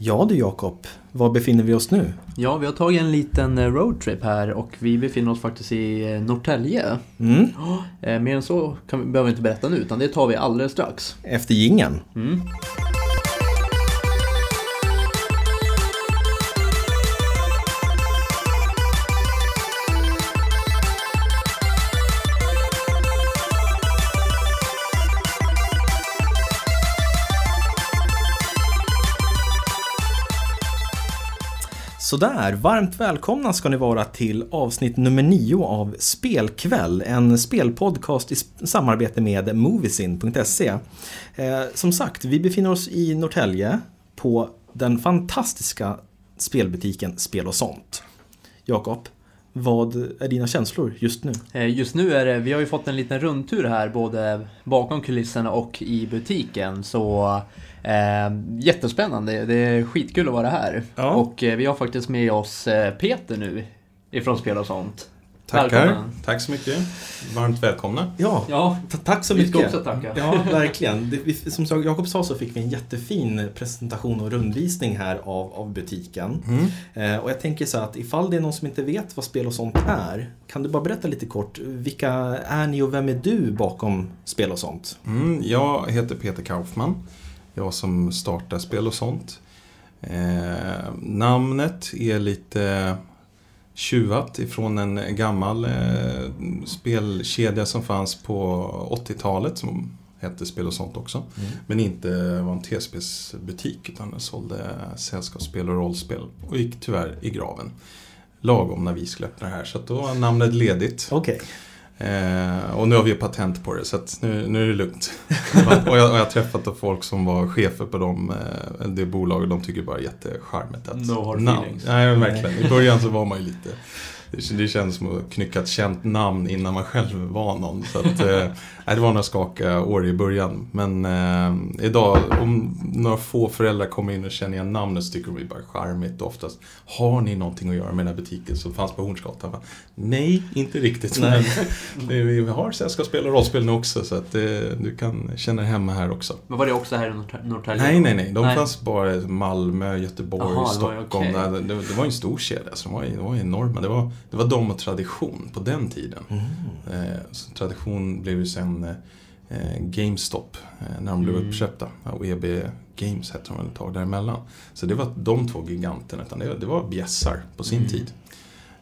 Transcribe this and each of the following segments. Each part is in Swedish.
Ja du Jakob, var befinner vi oss nu? Ja, vi har tagit en liten eh, roadtrip här och vi befinner oss faktiskt i eh, Norrtälje. Mm. Eh, mer än så kan vi, behöver vi inte berätta nu, utan det tar vi alldeles strax. Efter gingen. Mm. Sådär, varmt välkomna ska ni vara till avsnitt nummer nio av Spelkväll, en spelpodcast i samarbete med Moviesin.se. Eh, som sagt, vi befinner oss i Norrtälje på den fantastiska spelbutiken Spel och sånt. Jakob, vad är dina känslor just nu? Eh, just nu är det, vi har ju fått en liten rundtur här både bakom kulisserna och i butiken. Så eh, jättespännande, det är skitkul att vara här. Ja. Och eh, vi har faktiskt med oss eh, Peter nu ifrån Spel och sånt. Tackar. Tack så mycket. Varmt välkomna. Ja, Ja, ta- tack så vi mycket. ska också tacka. Ja, verkligen. Det, vi, som Jakob sa så fick vi en jättefin presentation och rundvisning här av, av butiken. Mm. Eh, och jag tänker så att ifall det är någon som inte vet vad spel och sånt är, kan du bara berätta lite kort, vilka är ni och vem är du bakom spel och sånt? Mm, jag heter Peter Kaufman. Jag som startar Spel och sånt. Eh, namnet är lite tjuvat ifrån en gammal eh, spelkedja som fanns på 80-talet som hette Spel och sånt också. Men inte var en TSBs-butik utan den sålde sällskapsspel och rollspel och gick tyvärr i graven. Lagom när vi skulle öppna det här så då var namnet ledigt. Okej. Eh, och nu har vi patent på det så nu, nu är det lugnt. och, jag, och jag har träffat folk som var chefer på dem, eh, det bolaget. De tycker bara jättecharmigt att... No hard feelings. Nej, men verkligen. I början så var man ju lite... Det, kändes som att knycka ett känt namn innan man själv var någon. Så att, eh, det var några skakiga år i början. Men eh, idag, om några få föräldrar kommer in och känner igen namnet så tycker de det är bara charmigt. Oftast, har ni någonting att göra med den här butiken som fanns på Hornsgatan? Nej, inte riktigt. Nej. Men vi har sällskapsspel och rollspel nu också så att eh, du kan känna dig hemma här också. Men var det också här i Norrtä- Norrtälje? Nej, nej, nej. De Nej. fanns bara i Malmö, Göteborg, Jaha, det var Stockholm. Nej, Det, det var en stor kedja, så de var, de var enorma. Det var, det var de och tradition på den tiden. Mm. Eh, tradition blev ju sen eh, GameStop eh, när de blev Mm. uppköpta. Och EB Games hette de väl ett tag däremellan. Så det var de två giganterna. Utan det, det var bjässar på sin Mm. tid.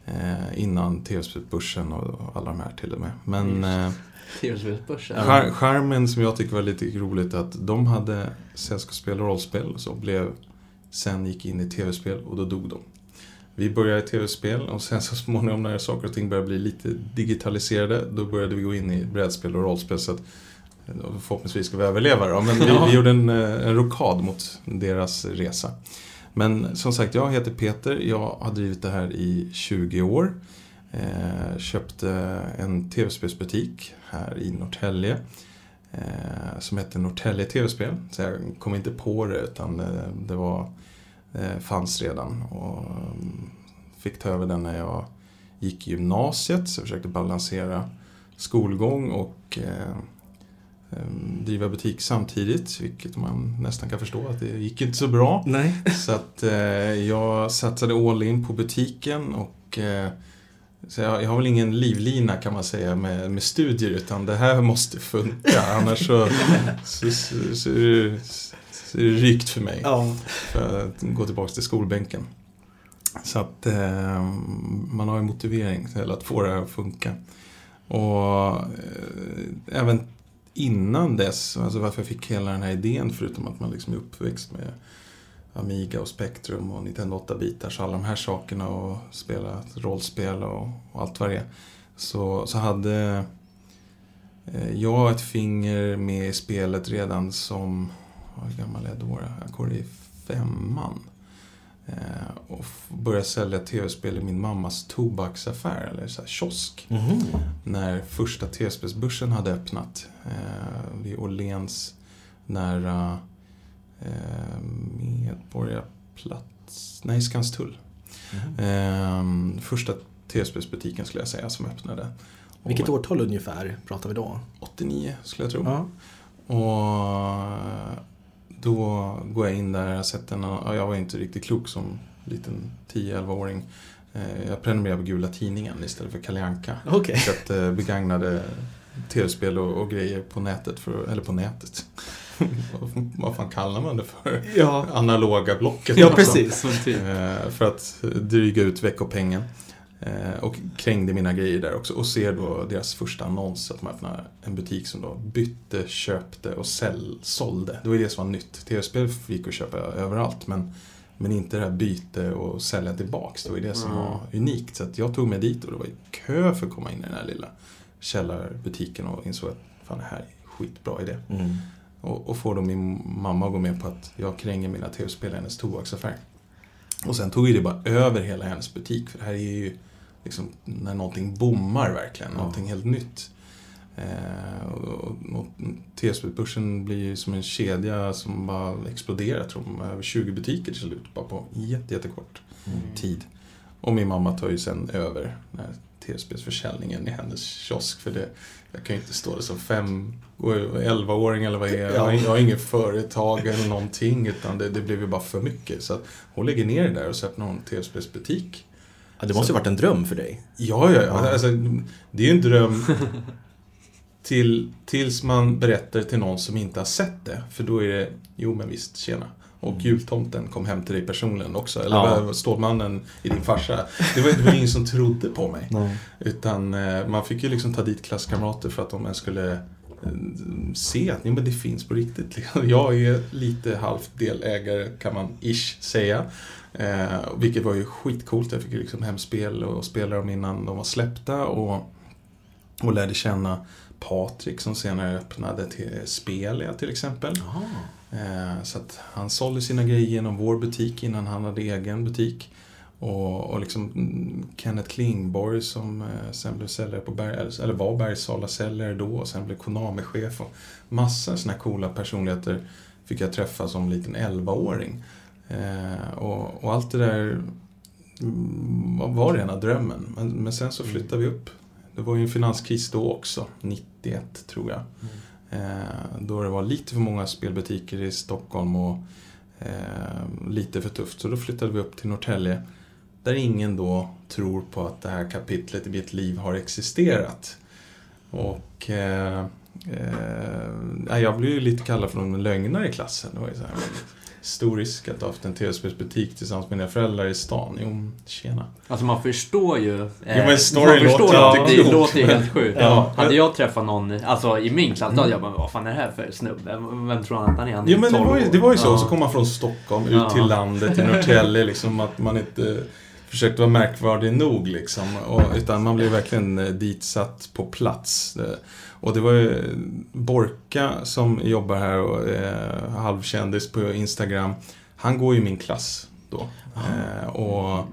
Eh, innan TV-spelsbörsen och alla de här till och med. Men eh, Tv-spelsbörsen. Charmen som jag tycker var lite roligt är att de hade sällskapsspel och rollspel och så blev sen gick in i tv-spel och då dog de. Vi började i tv-spel och sen så småningom när saker och ting började bli lite digitaliserade då började vi gå in i brädspel och rollspel så att eh, förhoppningsvis ska vi överleva då. Men vi, vi gjorde en, eh, en rokad mot deras resa. Men som sagt, jag heter Peter. Jag har drivit det här i 20 år. Eh, köpte en tv-spelsbutik här i Norrtälje. Eh, som hette Norrtälje TV-spel. Så jag kom inte på det utan eh, det var, fanns redan. Och mm, fick ta över den när jag gick i gymnasiet. Så jag försökte balansera skolgång och eh, eh, driva butik samtidigt. Vilket man nästan kan förstå att det gick inte så bra. Nej. Så att eh, jag satsade all in på butiken och eh, så jag, jag har väl ingen livlina kan man säga med, med studier utan det här måste funka annars så, så, så, så, rykt för mig Ja. för att gå tillbaka till skolbänken. Så att eh, man har en motivering till att få det här att funka. Och eh, även innan dess, alltså varför jag fick hela den här idén förutom att man liksom är uppväxt med Amiga och Spectrum och Nintendo 8-bitar, så alla de här sakerna och spela rollspel och, och allt vad det är. Så, så hade eh, jag ett finger med i spelet redan som, hur gammal är jag då? Jag går i femman. Eh, och började sälja tv-spel i min mammas tobaksaffär, eller så här kiosk Mhm. när första TSB-börsen hade öppnat eh, vid Åhléns nära eh, Medborgarplats, nej Skanstull. Mhm. Eh, första TSB-butiken skulle jag säga som öppnade. Vilket årtal ungefär pratar vi då? 89 skulle jag tro. Ja. Och då går jag in där, jag har sett en, ja, jag var inte riktigt klok som liten 10-11-åring. Eh, Jag prenumererade på Gula Tidningen istället för Kalle Anka. Så att eh, begagnade tv-spel och, och grejer på nätet, för, eller på nätet. Vad- fan kallar man det för? Ja, Analoga blocket. ja precis. Men typ. Eh, För att dryga ut veckopengen. Eh, Och krängde mina grejer där också. Och ser då deras första annons att de öppnar en butik som då bytte, köpte och säl, sålde. Det var ju det som var nytt. Tv-spel gick att köpa överallt men, men inte det här byte och sälja tillbaks. Det var ju det som Mm. var unikt. Så jag tog mig dit och det var kö för att komma in i den här lilla källarbutiken och insåg att fan det här är en skitbra idé. Mm. Och, och får då min mamma att gå med på att jag kränger mina tv-spel i hennes tobaksaffär. Och sen tog ju det bara över hela hennes butik. För det här är ju liksom när någonting bommar verkligen. Ja. Någonting helt nytt. Eh, och, och tv-spelbörsen blir ju som en kedja som bara exploderar. Jag tror de över 20 butiker till slut. Bara på jätte, jättekort Mm. tid. Och min mamma tar ju sen över den här tv-spelsförsäljningen i hennes kiosk. För det, jag kan ju inte stå där som fem, och 11-åring eller vad är jag? Jag har- Jag inget företag eller någonting. Utan det, det blev ju bara för mycket. Så hon lägger ner det där och så öppnar hon en tv-spelsbutik. Ja, det måste ju varit en dröm för dig. Ja, ja, ja. Alltså, det är ju en dröm till, tills man berättar till någon som inte har sett det. För då är det, jo men visst, tjena. Och Mm. jultomten kom hem till dig personligen också. Eller Ja. Stålmannen i din farsa. Det var, det var ingen som trodde på mig. Nej. Utan eh, man fick ju liksom ta dit klasskamrater för att de ens skulle eh, se att nej, men det finns på riktigt. Jag är lite halvt delägare kan man ish säga. Eh, vilket var ju skitcoolt. Jag fick ju liksom hem spel och spela dem innan de var släppta. Och, och lärde känna Patrik som senare öppnade till Spelia till exempel. Eh, Så att han sålde sina grejer genom vår butik innan han hade egen butik. Och, och liksom mm, Kenneth Klingborg som eh, sen blev säljare på Berg, eller- var Bergsala säljare då och sen blev Konami-chef. Och massa här coola personligheter fick jag träffa som liten 11-åring. Eh, och, och allt det där mm, var- rena drömmen. Men, men sen så flyttade vi upp. Det var ju en finanskris då också, 91 tror jag. Eh, då det var lite för många spelbutiker i Stockholm och eh, lite för tufft. Så då flyttade vi upp till Norrtälje. Där ingen då tror på att det här kapitlet i mitt liv har existerat. Och eh, eh, jag blev ju lite kallad för en lögnare i klassen. Det var ju så här, stor risk att ha haft en tv-spelsbutik tillsammans med mina föräldrar i stan. Jo, tjena. Alltså man förstår ju. Eh, men storyn låter att inte det klokt. låter ju helt sjukt. Ja. Hade jag träffat någon, alltså i min klass, då hade jag bara, vad fan är det här för snubbe? Vem tror han att han är? Han är Jo men det 12 var ju, det var ju så. Ja. Så kom man från Stockholm ut Ja. till landet, till Norrtälje, liksom att man inte försökte vara märkvärdig nog liksom. Och, utan man blev verkligen eh, ditsatt på plats. Och det var ju eh, Borka som jobbar här och är halvkändis på Instagram. Han går ju i min klass då. Eh, och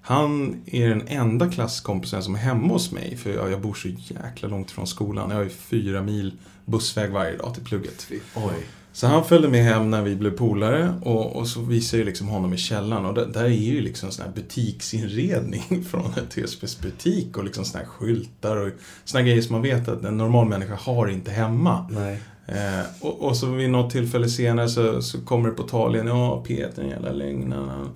han är den enda klasskompisen som är hemma hos mig. För jag, jag bor så jäkla långt från skolan. Jag har ju fyra mil bussväg varje dag till plugget. Oj. Så han följde med hem när vi blev polare och, och så visade jag liksom honom i källaren och där, där är ju liksom sån här butiksinredning från en TSBs-butik och liksom såna här skyltar och såna grejer som man vet att en normal människa har inte hemma. Eh, och, och så vid något tillfälle senare så, så kommer det på tal igen, ja Peter den jävla lögnaren.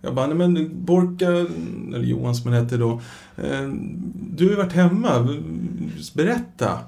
Jag bara, nej men Borka, eller Johan som han hette då, eh, du har ju varit hemma, berätta.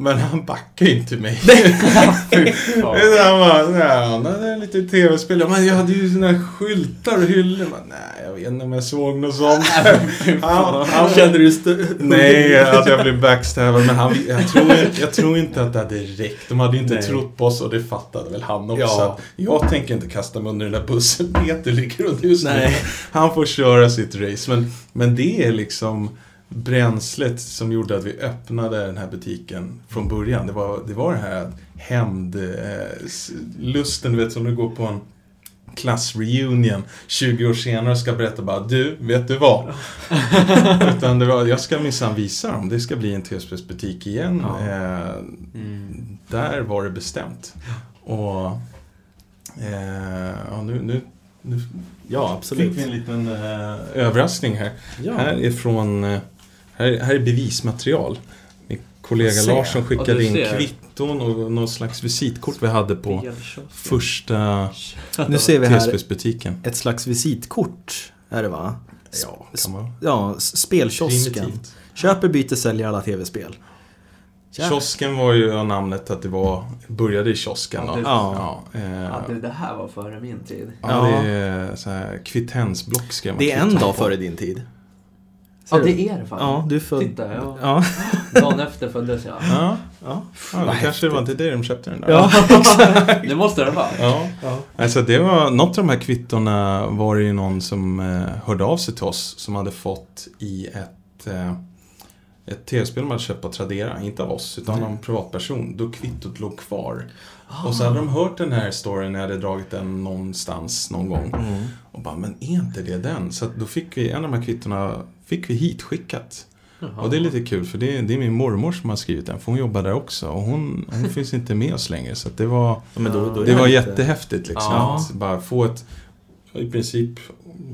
Men han backar ju inte mig. Han bara, det är lite tv-spel. Men jag hade ju såna här skyltar och hyllor. Bara, Nej, jag vet inte om jag såg något sånt. han, han, Kände du st- Nej, att jag blev backstabbad. Men han, jag, tror, jag tror inte att det hade räckt. De hade inte Nej. trott på oss och det fattade väl han också. Ja. Jag tänker inte kasta mig under den där bussen Peter ligger under just nu. Han får köra sitt race. Men, men det är liksom bränslet som gjorde att vi öppnade den här butiken från början. Det var det, var det här hämndlusten, du vet som du går på en klassreunion 20 år senare och ska berätta bara Du, vet du vad? Utan det var, jag ska minsann visa dem. Det ska bli en TSB-butik igen. Ja. Eh, Mm. där var det bestämt. Och eh, ja, nu, nu, nu Ja, absolut. fick vi en liten eh, överraskning här. Ja. Här är från... eh, Här, här är bevismaterial. Min kollega Se. Lars som Ja, skickade in kvitton och någon slags visitkort vi hade på första Nu ser vi här ett slags visitkort. Är det va? Ja, kan spelkiosken. Primitivt. Köper, byter, säljer alla tv-spel. Ja. Kiosken var ju namnet att det var, började i kiosken då. Ja, det- Ja. Ja, eh, Ja, det, här var före min tid. ja, Ja. det är så här kvittensblock skrev man Det är en dag på. före din tid. Ja, det är det fan. Ja, du är född... Titta, ja. Ja. Dagen efter föddes jag. Ja, ja. ja det kanske var inte det de köpte den där. Ja, Det måste det vara. Ja. ja. Alltså det var, något av de här kvittorna var det ju någon som eh, hörde av sig till oss som hade fått i ett, eh, ett tv-spel de hade köpt på Tradera, inte av oss utan av en privatperson, då kvittot låg kvar. Och så hade de hört den här storyn när jag hade dragit den någonstans någon gång. Mm. Och bara, men är inte det den? Så att då fick vi, en av de här kvittorna fick vi hitskickat. Jaha. Och det är lite kul för det är, det är min mormor som har skrivit den, för hon jobbar där också. Och hon, hon finns inte med oss längre. Så att det var, Ja, då, då det var jättehäftigt liksom. Ja. Att bara få ett i princip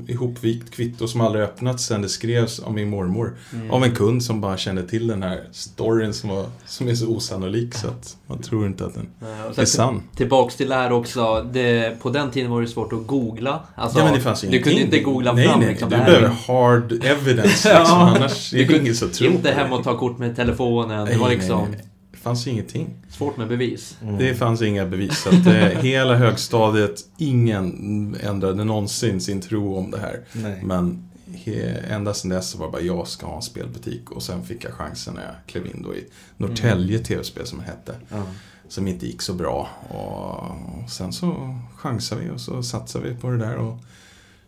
ihopvikt kvitto som aldrig öppnats sen det skrevs av min mormor. Mm. Av en kund som bara kände till den här storyn som, var, som är så osannolik så att man tror inte att den är sann. Tillbaks till det här också. Det, på den tiden var det svårt att googla. Alltså, ja men det fanns Du kunde inte googla nej, fram nej, liksom, Du behöver hard evidence liksom. Ja. Annars är det ingen som tror Inte hem och ta kort med telefonen. Det var liksom nej, nej. Fanns ju ingenting. svårt med bevis. Mm. Det fanns inga bevis. Så att, eh, hela högstadiet, ingen ändrade någonsin sin tro om det här. Nej. Men he, ända sedan dess så var det bara jag ska ha en spelbutik. Och sen fick jag chansen när jag klev in då i Norrtälje TV-spel som det hette. Ja. Som inte gick så bra. Och sen så chansade vi och så satsade vi på det där. Och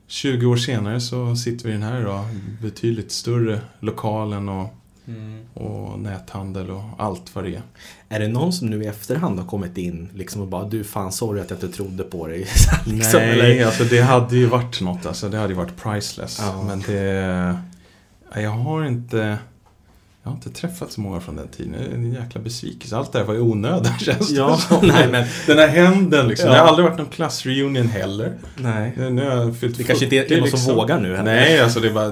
20 år senare så sitter vi i den här då, betydligt större lokalen och, Mm. och näthandel och allt vad det är. Är det någon som nu i efterhand har kommit in liksom och bara du fan sorry att jag inte trodde på dig? liksom, Nej, eller? alltså det hade ju varit något. Alltså det hade ju varit priceless. Ja. Men det... ja, Jag har inte... Jag har inte träffat så många från den tiden. Det är en jäkla besvikelse. Allt det här var i onödan känns det Ja, som. nej men Den här händen liksom. Ja. Det har aldrig varit någon klassreunion heller. nej. Nu har jag fyllt Det kanske inte är 40, någon som liksom. vågar nu heller. Nej, alltså det är bara,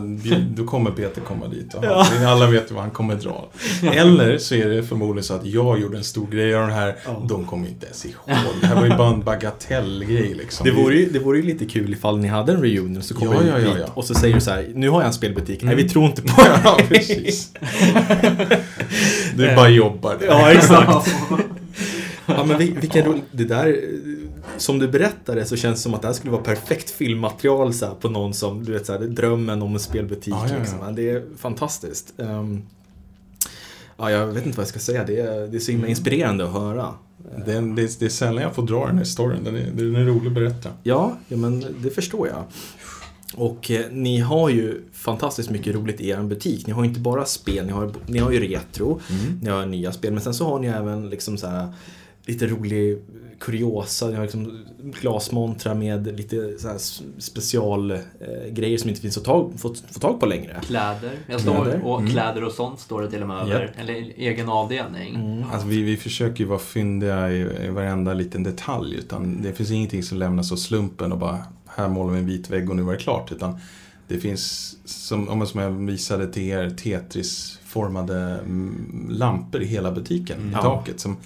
då kommer Peter komma dit och Ja. han, alla vet ju vad han kommer dra. Eller så är det förmodligen så att jag gjorde en stor grej av den här. Ja. De kommer ju inte ens ihåg. Det här var ju bara en bagatellgrej liksom. Det vore, ju, det vore ju lite kul ifall ni hade en reunion så kommer Ja, ja, ja, ja. och så säger du så här Nu har jag en spelbutik. Nej Mm. vi tror inte på det. Ja, precis. Du bara jobbar där. Ja exakt. Ja men vil- vilken rolig, det där, eh, som du berättade så känns det som att det här skulle vara perfekt filmmaterial så här, på någon som, du vet så här, drömmen om en spelbutik. Ja, ja, ja. Liksom. Det är fantastiskt. Ehm, ja, jag vet inte vad jag ska säga, det är, det är så himla inspirerande att höra. Det är, det, är, det är sällan jag får dra den här storyn. Den är, den är rolig att berätta. Ja, ja men det förstår jag. Och eh, ni har ju fantastiskt mycket roligt i er butik. Ni har ju inte bara spel, ni har, ni har ju retro, ni har nya spel, men sen så har ni även liksom så här lite rolig kuriosa, ni har liksom glasmontrar med lite så här specialgrejer eh, grejer som inte finns att tag, få, få tag på längre. Kläder. Jag står, Kläder. Och Mm. kläder och sånt står det till och med över. Eller egen avdelning. Mm. Alltså vi, vi försöker ju vara fyndiga i, i varenda liten detalj. Utan det finns ingenting som lämnas åt slumpen och bara här målar vi en vit vägg och nu var det klart. Utan det finns, som, om jag- som jag visade till er, Tetris-formade mm, lampor i hela butiken. I Ja. taket som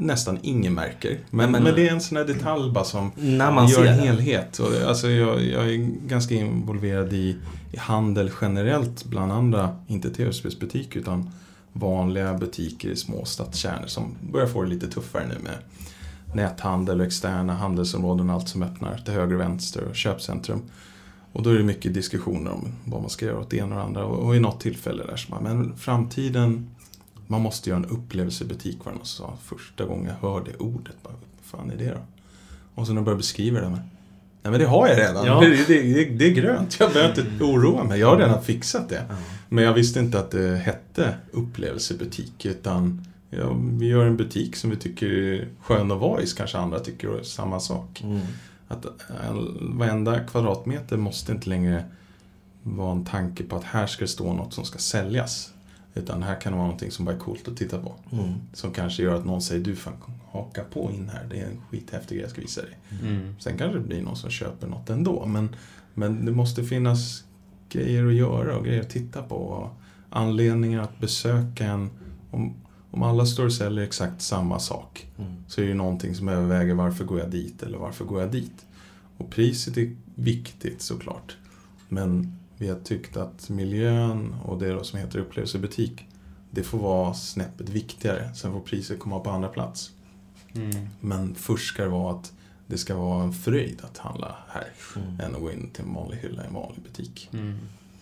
nästan ingen märker. Men, men- men, det är en sån här detalj bara som När man gör en helhet. Och, alltså, jag, jag är ganska involverad i, i handel generellt bland andra, inte tv-spelsbutiker utan vanliga butiker i små stadskärnor som börjar få det lite tuffare nu med näthandel och externa handelsområden och allt som öppnar till höger och vänster och köpcentrum. Och då är det mycket diskussioner om vad man ska göra åt det ena och det andra. Och, och i något tillfälle där så bara, men framtiden, man måste göra en upplevelsebutik var det någon sa första gången jag hörde ordet. Bara, vad fan är det då? Och så när jag började beskriva det, men, nej men det har jag redan. Ja. Det, det, det, det är grönt, jag behöver inte oroa mig, jag har redan fixat det. Men jag visste inte att det hette upplevelsebutik utan ja, vi gör en butik som vi tycker är skön att vara i, kanske andra tycker är samma sak. Mm. Att varenda kvadratmeter måste inte längre vara en tanke på att här ska det stå något som ska säljas. Utan här kan det vara någonting som bara är coolt att titta på. Mm. Som kanske gör att någon säger du fan haka på in här, det är en skithäftig grej jag ska visa dig. Mm. Sen kanske det blir någon som köper något ändå. Men, men det måste finnas grejer att göra och grejer att titta på. Och anledningar att besöka en. Om, Om alla står och säljer exakt samma sak Mm. så är det någonting som överväger varför går jag dit eller varför går jag dit. Och priset är viktigt såklart. Men vi har tyckt att miljön och det som heter upplevelsebutik, det får vara snäppet viktigare. Sen får priset komma på andra plats. Mm. Men först ska det vara att det ska vara en fröjd att handla här Mm. än att gå in till en vanlig hylla i en vanlig butik. Mm.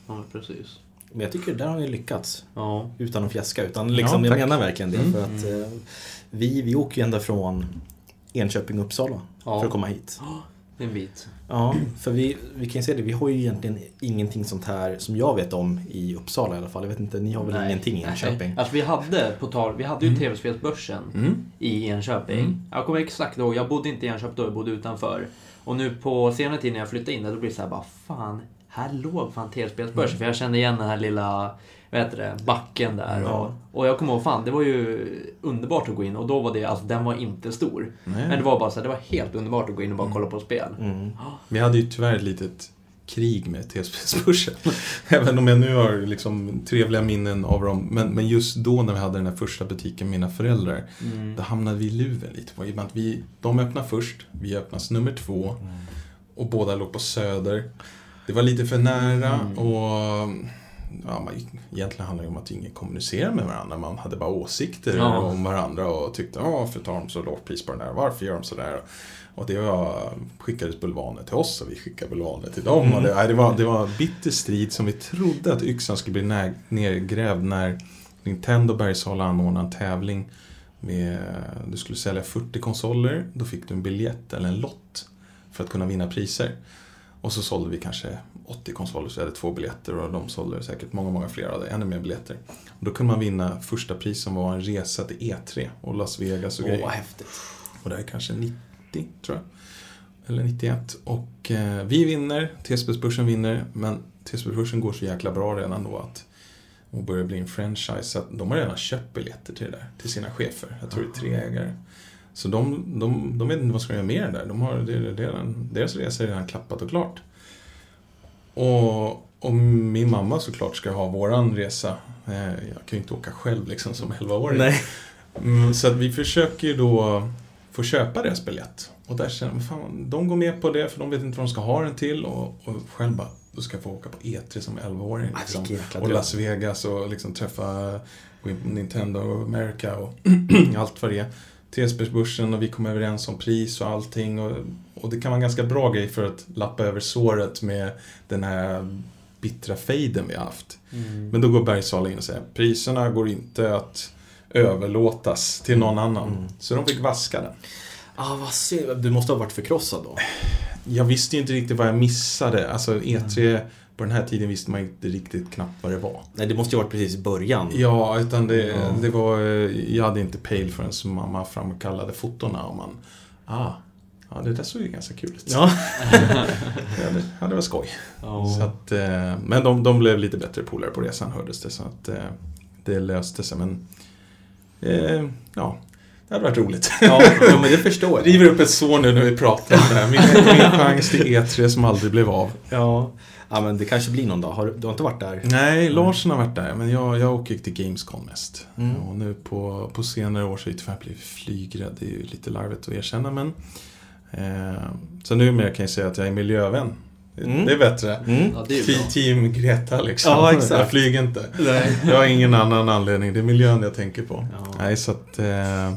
Ja, precis. Men jag tycker där har ni lyckats. Ja. Utan att fjäska. Utan liksom, Ja, jag menar verkligen det. Mm. För att eh, vi, vi åker ju ända från Enköping och Uppsala Ja. för att komma hit. Det är en bit. Ja, för vi, vi kan ju se det. Vi har ju egentligen ingenting sånt här som jag vet om i Uppsala i alla fall. Jag vet inte, ni har väl Nej. ingenting i Enköping? Alltså vi hade, på tal, vi hade ju tv-spelsbörsen Mm. i Enköping. Mm. Jag kommer exakt ihåg, jag bodde inte i Enköping då, jag bodde utanför. Och nu på senare tid när jag flyttade in där, då blir det så här bara, fan, här låg fan tv-spelsbörsen. Mm. För jag kände igen den här lilla, vad heter det, backen där. Ja. Och, och jag kommer ihåg, fan, det var ju underbart att gå in. Och då var det, alltså den var inte stor. Nej. Men det var bara så här, det var helt underbart att gå in och bara kolla på spel. Mm. Vi hade ju tyvärr ett litet krig med TSB-börsen. Även om jag nu har liksom trevliga minnen av dem. Men, men just då när vi hade den här första butiken med mina föräldrar. Mm. Då hamnade vi i luven lite. I och med att vi, de öppnade först, vi öppnas nummer två. Och båda låg på Söder. Det var lite för nära Mm. och ja, man, egentligen handlar det om att ingen kommunicerar med varandra. Man hade bara åsikter Ja. om varandra och tyckte ja, varför tar de så lågt pris på den där? Varför gör de sådär? Och det var, skickades bulvaner till oss och vi skickade bulvaner till dem. Och det, det, var, det var en bitter strid som vi trodde att yxan skulle bli nä- nergrävd när Nintendo Bergsala anordnade en tävling. Med, du skulle sälja 40 konsoler, då fick du en biljett eller en lott för att kunna vinna priser. Och så sålde vi kanske 80 konsoler, så jag hade två biljetter och de sålde säkert många, många fler hade ännu mer biljetter. Och då kunde man vinna första pris som var en resa till E3 och Las Vegas och Åh, vad grejer. häftigt. Och det är kanske 90, tror jag. Eller 91. Och eh, vi vinner, TSB-börsen vinner, men TSB-börsen går så jäkla bra redan då att och börjar bli en franchise. Så att de har redan köpt biljetter till det där, till sina chefer. Jag tror det är tre ägare. Så de, de, de vet inte vad ska de göra mer där. De har, det, det, det, deras resa är redan klappat och klart. Och, och min mamma såklart ska ha våran resa. Eh, jag kan ju inte åka själv liksom som 11-åring. Nej. Mm, så att vi försöker ju då få köpa deras biljett. Och där känner man, fan, de går med på det för de vet inte vad de ska ha den till. Och, och själv bara, då ska jag få åka på E3 som 11-åring. Ah, Liksom. jäkla Och. Las Vegas och liksom träffa, Nintendo America och allt vad det är. TSB-börsen och vi kom överens om pris och allting. Och, och det kan vara en ganska bra grej för att lappa över såret med den här bittra fejden vi har haft. Mm. Men då går Bergsala in och säger priserna går inte att överlåtas till någon annan. Mm. Så de fick vaska den. Ah, vad synd. Du måste ha varit förkrossad då. Jag visste ju inte riktigt vad jag missade. Alltså E3, på den här tiden visste man inte riktigt knappt vad det var. Nej, det måste ju ha varit precis i början. Ja, utan det, Ja. det var... Jag hade inte pejl förrän mamma framkallade fotona och man... Ah, ja, det där såg ju ganska kul ut. Ja. Ja, det, ja, det var skoj. Ja. Så att, eh, men de, de blev lite bättre polare på resan hördes det. Så att eh, det löste sig. Men eh, ja, det hade varit roligt. Ja, ja, men det förstår jag. River upp ett sår nu när vi pratar om det här. Min, min chans till E3 som aldrig blev av. Ja. Ja, men det kanske blir någon dag. Har, du- har inte varit där? Nej, Larsen har varit där. Men jag, jag åker till Gamescom mest. Mm. Och nu på, på senare år så har jag tyvärr blivit flygrädd. Det är ju lite larvigt att erkänna men... Eh, så numera kan jag säga att jag är miljövän. Mm. Det är bättre. Mm. Ja, det är. Team Greta liksom. Ja, exakt. Jag flyger inte. Nej. Jag har ingen annan anledning. Det är miljön jag tänker på. Ja. Nej, så att... Eh,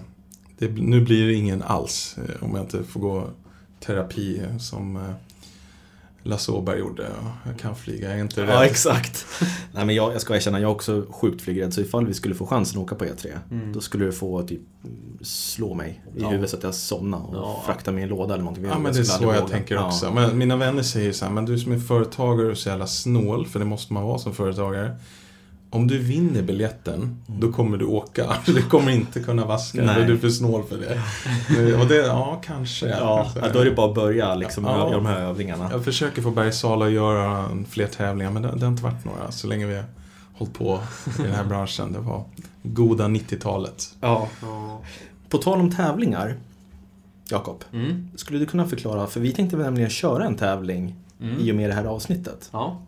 det, nu blir det ingen alls. Eh, om jag inte får gå terapi som eh, Lasse Åberg gjorde. Jag kan flyga, jag är inte rädd. Ja, exakt. Nej, men jag, jag ska erkänna, jag är också sjukt flygrädd. Så ifall vi skulle få chansen att åka på E3, Mm. då skulle du få typ slå mig i Ja. huvudet så att jag somnar och Ja. frakta mig i en låda eller någonting. Ja men det är så jag våga. tänker Ja. också. Men mina vänner säger så här, men du som är företagare och så jävla snål, för det måste man vara som företagare. Om du vinner biljetten, då kommer du åka. Du kommer inte kunna vaska, Nej. för du är för snål för det. Och det ja, kanske. Ja, ja, då är det bara att börja liksom, Ja. göra de här övningarna. Jag försöker få Bergsala att göra fler tävlingar, men det, det har inte varit några så länge vi har hållit på i den här branschen. Det var goda 90-talet. Ja. Ja. På tal om tävlingar, Jakob. Mm. Skulle du kunna förklara, för vi tänkte nämligen köra en tävling Mm. i och med det här avsnittet. Ja.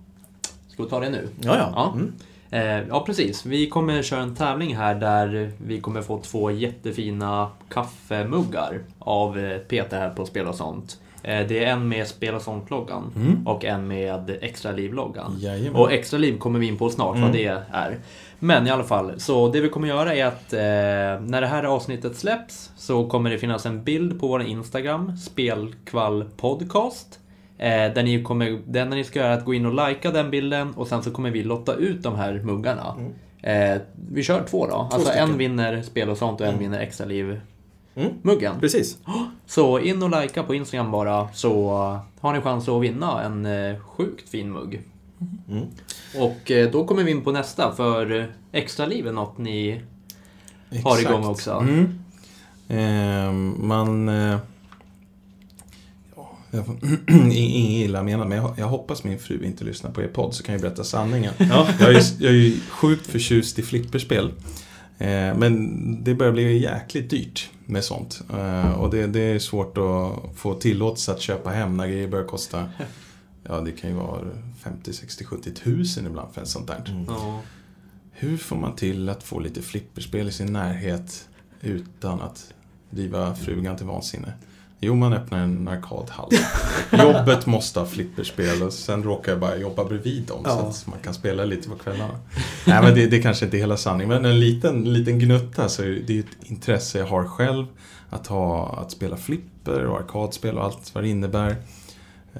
Ska vi ta det nu? Ja, ja. Ja. Mm. Eh, ja, precis. Vi kommer köra en tävling här där vi kommer få två jättefina kaffemuggar av eh, Peter här på Spel och sånt. Eh, det är en med Spel och sånt-loggan Mm. och en med Extra Liv-loggan. Och Extra Liv kommer vi in på snart vad det är. Men i alla fall, så det vi kommer göra är att eh, när det här avsnittet släpps så kommer det finnas en bild på vår Instagram, Spelkvall Podcast. Eh, där ni kommer, det enda ni ska göra är att gå in och likea den bilden och sen så kommer vi lotta ut de här muggarna. Eh, vi kör två då. alltså stycken. en vinner Spel och sånt och en vinner Extra Mm. Liv-muggen. Precis. Så in och likea på Instagram bara så har ni chans att vinna en eh, sjukt fin mugg. Mm. Och eh, då kommer vi in på nästa för eh, extra liv är något ni har Exakt. igång också. Mm. Ehm, man... Eh, ja, jag får- Inget illa menat, men jag, jag hoppas min fru inte lyssnar på er podd så kan jag berätta sanningen. Ja. Jag är, ju- jag är ju sjukt förtjust i flipperspel. Eh, men det börjar bli jäkligt dyrt med sånt. Eh, och det, det är svårt att få tillåtelse att köpa hem när grejer börjar kosta Ja, det kan ju vara 50, 60, 70 tusen ibland för ett sånt där. Ja. Hur får man till att få lite flipperspel i sin närhet utan att driva frugan till vansinne? Jo, man öppnar en arkadhall. Jobbet måste ha flipperspel och sen råkar jag bara jobba bredvid dem så Ja. att man kan spela lite på kvällarna. Nej, men det, det kanske inte är hela sanningen, men en liten, liten gnutta så är det det är ett intresse jag har själv. Att, ha, att spela flipper och arkadspel och allt vad det innebär.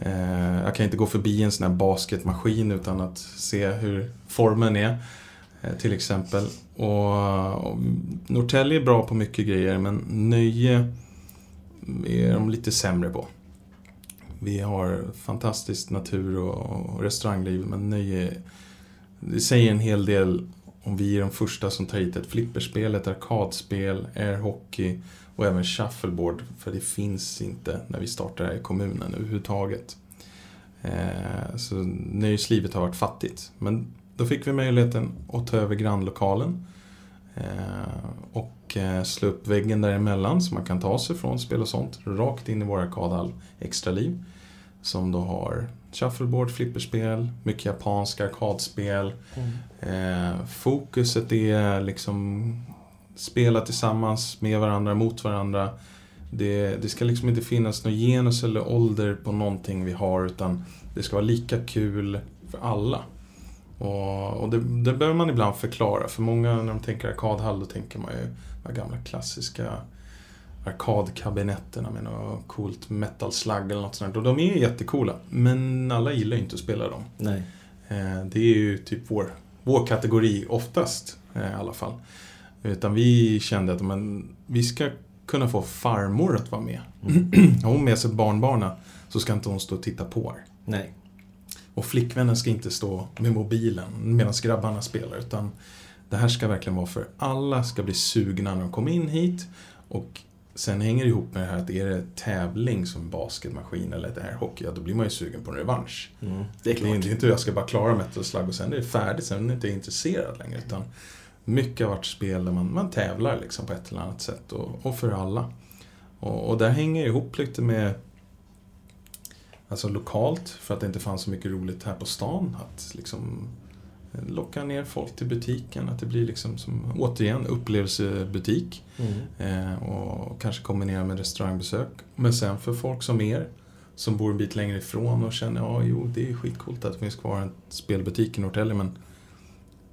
Eh, jag kan inte gå förbi en sån här basketmaskin utan att se hur formen är. Eh, till exempel. Och, och Norrtälje är bra på mycket grejer men nöje är de lite sämre på. Vi har fantastisk natur och, restaurangliv men nöje det säger en hel del om vi är de första som tar hit ett flipperspel, ett arkadspel, airhockey och även shuffleboard för det finns inte när vi startar här i kommunen överhuvudtaget. Eh, så nöjeslivet har varit fattigt. Men då fick vi möjligheten att ta över grannlokalen eh, och och eh, slå upp väggen däremellan så man kan ta sig från spel och sånt rakt in i vår arkadhall Extra Liv. Som då har shuffleboard, flipperspel, mycket japanska arkadspel. Eh, fokuset är liksom spela tillsammans med varandra, mot varandra. Det, det ska liksom inte finnas någon genus eller ålder på någonting vi har utan det ska vara lika kul för alla. Och, och det, det behöver man ibland förklara. För många när de tänker arkadhall då tänker man ju de gamla klassiska arkadkabinetterna med något coolt metal-slagg eller något sånt där. Och de är jättecoola. Men alla gillar ju inte att spela dem. Nej. Eh, Det är ju typ vår, vår kategori oftast eh, i alla fall. Utan vi kände att men, vi ska kunna få farmor att vara med. Har hon med sig barnbarna så ska inte hon stå och titta på. Nej. Och flickvännen ska inte stå med mobilen medan grabbarna spelar. Utan det här ska verkligen vara för alla ska bli sugna när de kommer in hit. Och sen hänger det ihop med det här att är det tävling som basketmaskin eller ett airhockey, ja då blir man ju sugen på en revansch. Mm. Det är Det klart. inte- det är inte jag ska bara klara metal slug och sen är det färdigt, sen är jag inte intresserad längre. Utan mycket har varit spel där man, man tävlar liksom på ett eller annat sätt och, och för alla. Och, och där hänger det ihop lite med Alltså lokalt, för att det inte fanns så mycket roligt här på stan. Att liksom eh, locka ner folk till butiken. Att det blir liksom som, återigen, upplevelsebutik. Mm. Eh, och kanske kombinera med restaurangbesök. Men sen för folk som er, som bor en bit längre ifrån och känner ja, jo, det är skitcoolt att det finns kvar en spelbutik i Norrtälje, men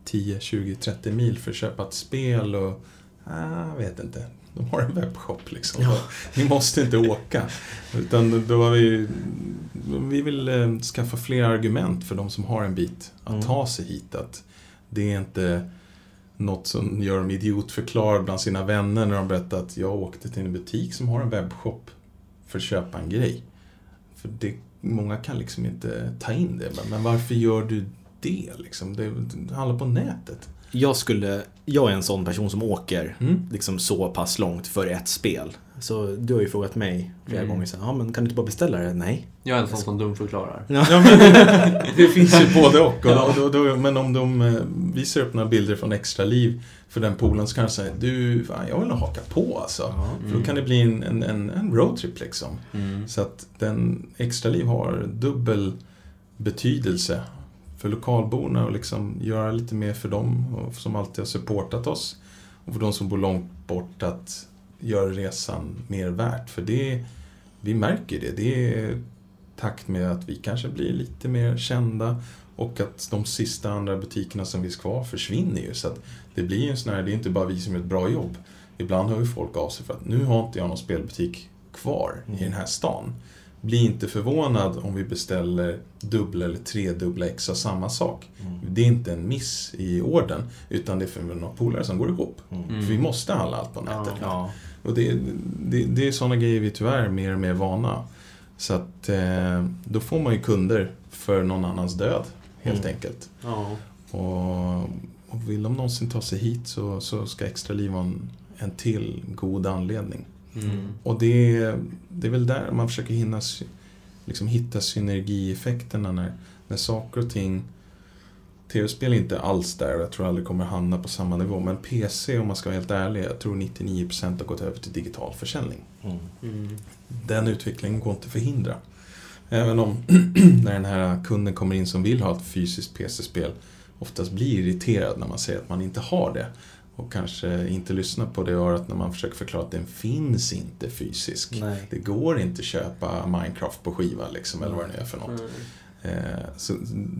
10, 20, 30 mil för att köpa ett spel och ah, jag vet inte. De har en webbshop liksom. Ja. Ni måste inte åka. Utan då har vi, vi vill eh, skaffa fler argument för de som har en bit att Mm. ta sig hit. Att det är inte något som gör dem idiotförklarade bland sina vänner när de berättar att jag åkte till en butik som har en webbshop för att köpa en grej. För det, många kan liksom inte ta in det. Men, varför gör du det liksom? Det handlar på nätet. Jag skulle, jag är en sån person som åker Mm. liksom så pass långt för ett spel. Så du har ju frågat mig flera Mm. gånger sen, ja men kan du inte bara beställa det? Nej. Jag är en sån som dumförklarar. Ja, men det, det finns ju både och. och då, då, då, men om de eh, visar upp några bilder från Extra Liv för den polen så kan de säga du, fan, jag vill nog haka på alltså. För då kan det bli en, en, en, en roadtrip liksom. Mm. Så att den Extra Liv har dubbel betydelse för lokalborna och liksom göra lite mer för dem och som alltid har supportat oss. Och för de som bor långt bort att göra resan mer värt. För det, vi märker det. Det är takt med att vi kanske blir lite mer kända och att de sista andra butikerna som finns kvar försvinner ju. Så att det blir en sån här, det är inte bara vi som gör ett bra jobb. Ibland hör ju folk av sig för att nu har inte jag någon spelbutik kvar i den här stan. Bli inte förvånad om vi beställer dubbla eller tredubbla ex av samma sak. Mm. Det är inte en miss i orden, utan det är för några polare som går ihop. Mm. För vi måste handla allt på nätet. Ja. Och det, det, det är sådana grejer vi tyvärr är mer och mer vana. Så att eh, då får man ju kunder för någon annans död, helt Mm. enkelt. Ja. Och, och vill de någonsin ta sig hit så, så ska Extra Liv vara en, en till god anledning. Mm. Och det, är- det är väl där man försöker hinna, liksom hitta synergieffekterna när, när saker och ting Tv-spel är inte alls där och jag tror aldrig kommer hamna på samma nivå. Men PC, om man ska vara helt ärlig, jag tror 99% har gått över till digital försäljning. Mm. Mm. Den utvecklingen går inte att förhindra. Även om när den här kunden kommer in som vill ha ett fysiskt PC-spel oftast blir irriterad när man säger att man inte har det. Och kanske inte lyssnar på det örat när man försöker förklara att den finns inte fysisk. Nej. Det går inte att köpa Minecraft på skiva liksom, eller vad det nu är för något. Mm. Eh, så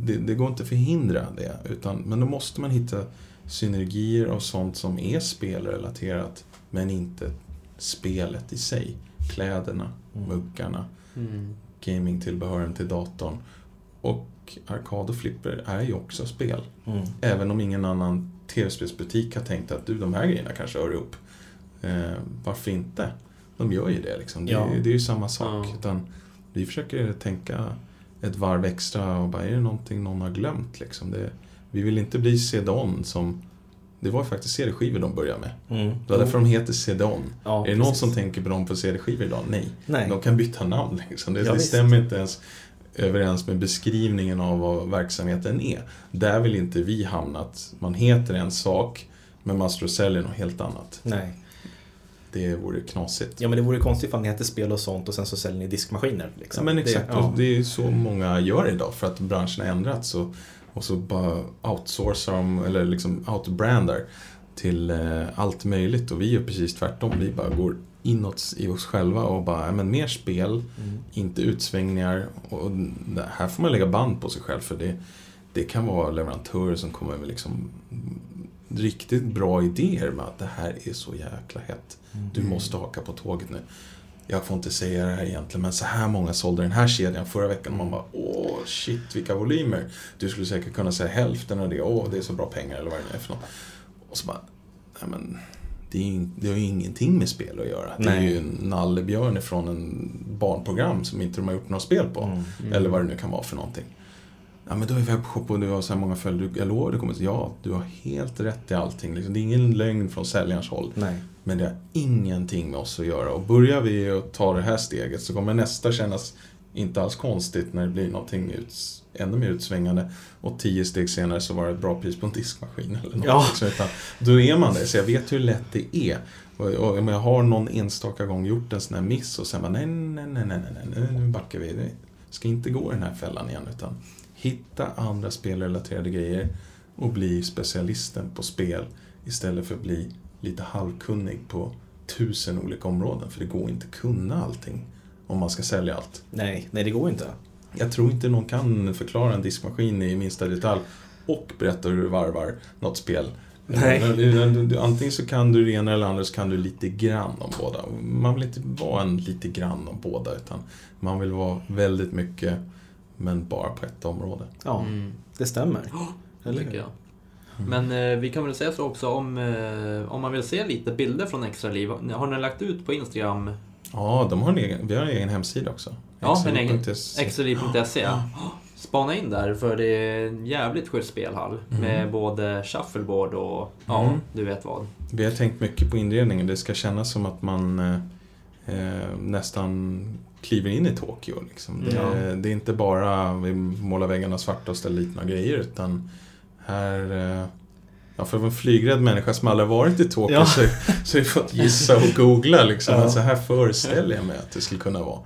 det, det går inte att förhindra det. Utan, men då måste man hitta synergier av sånt som är spelrelaterat men inte spelet i sig. Kläderna, Mm. muggarna, Mm. gamingtillbehören till datorn. Och arkad och flipper är ju också spel. Mm. Även om ingen annan tv-spelsbutik har tänkt att du, de här grejerna kanske hör ihop. Eh, varför inte? De gör ju det liksom. Det, Ja. det är ju samma sak. Ja. Utan vi försöker tänka ett varv extra och bara, är det någonting någon har glömt liksom? Det, vi vill inte bli CD-ON som det var ju faktiskt CD-skivor de började med. Mm. Det var därför de heter CD-ON. Ja, är det någon som tänker på dem på CD-skivor idag? Nej. Nej. De kan byta namn liksom. Det, Ja, det stämmer inte ens överens med beskrivningen av vad verksamheten är. Där vill inte vi hamna att man heter en sak men man står och säljer något helt annat. Nej. Det vore knasigt. Ja men det vore konstigt ifall ni hette spel och sånt och sen så säljer ni diskmaskiner. Ja, Liksom. men exakt, Det, ja. och det är så många gör idag för att branschen har ändrats och, och så bara outsourcar de, eller liksom outbrandar till eh, allt möjligt och vi gör precis tvärtom. Vi bara går inåt i oss själva och bara, men mer spel, Mm. inte utsvängningar. Och här får man lägga band på sig själv för det, det kan vara leverantörer som kommer med liksom riktigt bra idéer med att det här är så jäkla hett. Du måste haka på tåget nu. Jag får inte säga det här egentligen, men så här många sålde den här kedjan förra veckan. Och man bara, åh shit vilka volymer. Du skulle säkert kunna säga hälften av det, åh det är så bra pengar eller vad det nu är för något. Och så bara, nej men det, är, ju- det har ju ingenting med spel att göra. Det är ju en nallebjörn ifrån en barnprogram som inte de har gjort något spel på. Mm. Eller vad det nu kan vara för någonting. Ja men du har ju webbshop och du har så här många följare. Jag lovar, du kommer att ja, du har helt rätt i allting. Liksom, det är ingen lögn från säljarens håll. Nej. Men det har ingenting med oss att göra. Och börjar vi att ta det här steget så kommer nästa kännas inte alls konstigt när det blir någonting ut, ännu mer utsvängande. Och tio steg senare så var det ett bra pris på en diskmaskin eller något. Ja. Utan då är man det. Så jag vet hur lätt det är. Och, och om jag har någon enstaka gång gjort en sån här miss och sen bara nej, nej, nej, nej, nej, nej, nu backar vi. Det ska inte gå i den här fällan igen. Utan hitta andra spelrelaterade grejer och bli specialisten på spel istället för att bli lite halvkunnig på tusen olika områden. För det går inte att kunna allting om man ska sälja allt. Nej, nej det går inte. Jag tror inte någon kan förklara en diskmaskin i minsta detalj och berätta hur du varvar något spel. Nej. Antingen så kan du det ena eller andra så kan du lite grann om båda. Man vill inte vara en lite grann om båda utan man vill vara väldigt mycket men bara på ett område. Ja, Mm. det stämmer. Eller tycker hur? jag. Men eh, vi kan väl säga så också om, eh, om man vill se lite bilder från Extra Liv. Har ni lagt ut på Instagram Ja, de har en egen, vi har en egen hemsida också. Ja, en egen. Extra.se. extraliv.se? Spana in där för det är en jävligt schysst spelhall. Med både shuffleboard och ja, Mm. du vet vad. Vi har tänkt mycket på inredningen. Det ska kännas som att man eh, eh, nästan kliver in i Tokyo. Liksom. Det, Ja. det är inte bara vi målar väggarna svarta och ställer dit några grejer utan här eh, Ja, för en flygrädd människa som aldrig varit i Tokyo Ja. så, har jag fått gissa och googla liksom. Ja. att Så här föreställer jag mig att det skulle kunna vara.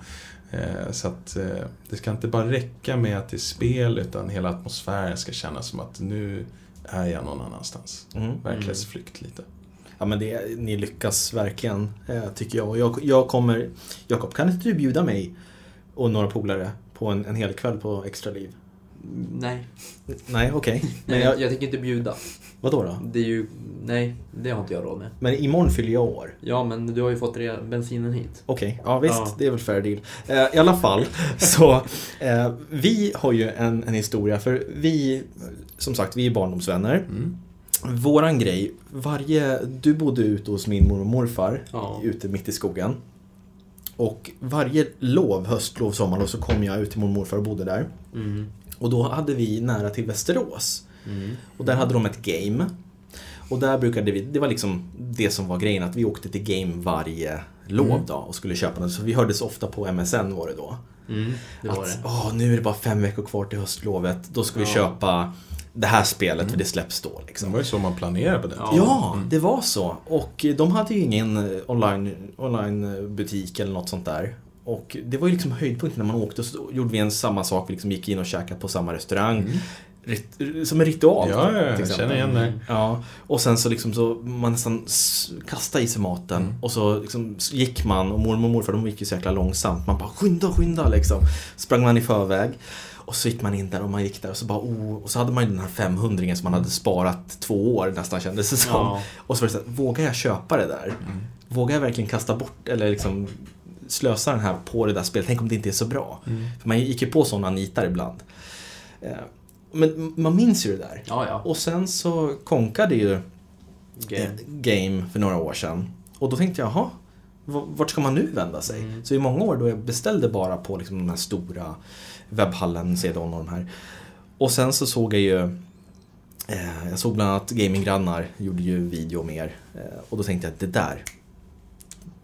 Eh, så att eh, det ska inte bara räcka med att det är spel utan hela atmosfären ska kännas som att nu är jag någon annanstans. Mm. Verklighetsflykt lite. Ja men det, ni lyckas verkligen, eh, tycker jag. Och jag, jag kommer... Jakob, kan inte du bjuda mig och några polare på en, en hel kväll på Extra Liv? Nej, Nej, okej. Men nej jag, jag, tänker inte bjuda. vadå då? Det är ju, nej, det har inte jag råd med. Men imorgon fyller jag år. Ja, men du har ju fått re- bensinen hit. Okej, ja visst, Ja. det är väl fair deal. Eh, I alla fall, så eh, vi har ju en, en historia, för vi, som sagt, vi är barndomsvänner. Mm. Våran grej, varje, du bodde ute hos min mormor och morfar, Ja. ute mitt i skogen. Och varje lov, höstlov, sommarlov, så kom jag ut till mormor och morfar och bodde där. Mm. Och då hade vi nära till Västerås. Mm. Och där hade de ett game. Och där brukade vi, det var liksom det som var grejen, att vi åkte till game varje lov Mm. då och skulle köpa något. Så vi hördes ofta på MSN var det då. Mm, det var att det. Åh, nu är det bara fem veckor kvar till höstlovet, då ska vi Ja. köpa det här spelet för det släpps då. Det Liksom. var ju så man planerade på den Ja. tiden. Ja, Mm. det var så. Och de hade ju ingen online, online butik eller något sånt där. Och det var ju liksom höjdpunkten när man åkte och så gjorde vi en samma sak, vi liksom gick in och käkade på samma restaurang. Mm. Rit- som en ritual. Ja, jag känner igen det. Ja, och sen så liksom så man nästan kastade i sig maten Mm. och så liksom gick man och mormor och morfar de gick ju så jäkla långsamt. Man bara skynda, skynda liksom. Sprang man i förväg. Och så gick man in där och man gick där och så bara oh, och så hade man ju den här 500 som man hade sparat två år nästan kändes det som. Ja. Och så var det så här, vågar jag köpa det där? Mm. Vågar jag verkligen kasta bort eller liksom slösa den här på det där spelet? Tänk om det inte är så bra? Mm. För man gick ju på sådana nitar ibland. Eh, Men man minns ju det där. Ja, ja. Och sen så konkade ju Game. eh, Game för några år sedan. Och då tänkte jag, jaha, vart ska man nu vända sig? Mm. Så i många år då jag beställde bara på liksom de här stora webbhallen, CDON och de här. Och sen så såg jag ju, eh, jag såg bland annat Gaminggrannar gjorde ju video mer. Eh, och då tänkte jag att det där,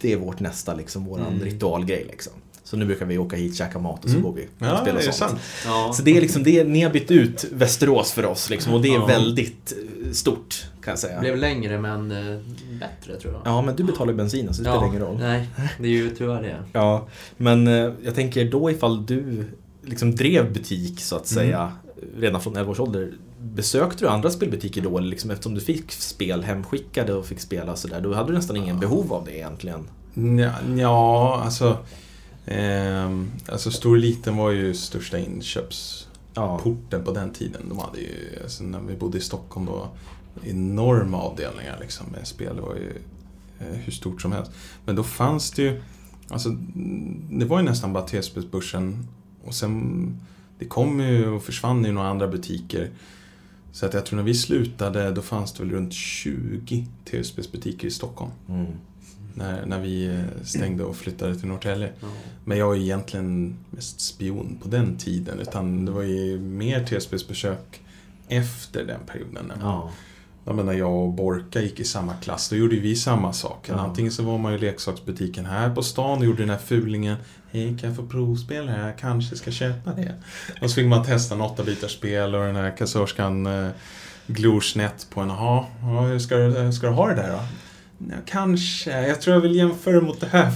det är vårt nästa liksom, våran Mm. ritualgrej liksom. Så nu brukar vi åka hit, käka mat och så Mm. går vi och Ja, spelar är sånt. sant. Ja. Så det är liksom det, ni har bytt ut Västerås för oss liksom, och det är Ja. väldigt eh, stort kan jag säga. Det blev längre men eh, bättre tror jag. Ja, men du betalar ju bensinen så det spelar ingen roll. Nej, det är ju tyvärr det. Ja, men eh, jag tänker då ifall du liksom drev butik så att Mm. säga redan från 11 års ålder. Besökte du andra spelbutiker då? Liksom, eftersom du fick spel hemskickade och fick spela sådär, då hade du nästan ingen behov av det egentligen. Ja, ja alltså... ehm, alltså Stor Eliten var ju största inköpsporten på den tiden. De hade ju, alltså när vi bodde i Stockholm då, enorma avdelningar liksom med spel. Det var ju eh, hur stort som helst. Men då fanns det ju, alltså det var ju nästan bara TSB-börsen och sen det kom ju och försvann i några andra butiker. Så att jag tror när vi slutade då fanns det väl runt 20 TSB-butiker i Stockholm. mm. När, när vi eh, stängde och flyttade till Norrtälje. Ja. Men jag var ju egentligen mest spion på den tiden. Utan det var ju mer TSBs besök efter den perioden. När, man, ja. jag menar, jag och Borka gick i samma klass. Då gjorde vi samma sak. Ja. Antingen så var man ju i leksaksbutiken här på stan och gjorde den här fulingen. Hej, kan jag få provspel här? Jag kanske ska köpa det. Och så fick man testa en 8-bitars spel och den här kassörskan eh, glor snett på en. Jaha, ja, hur ska, du- ska du ha det där då? Kanske. Jag tror jag vill jämföra mot det här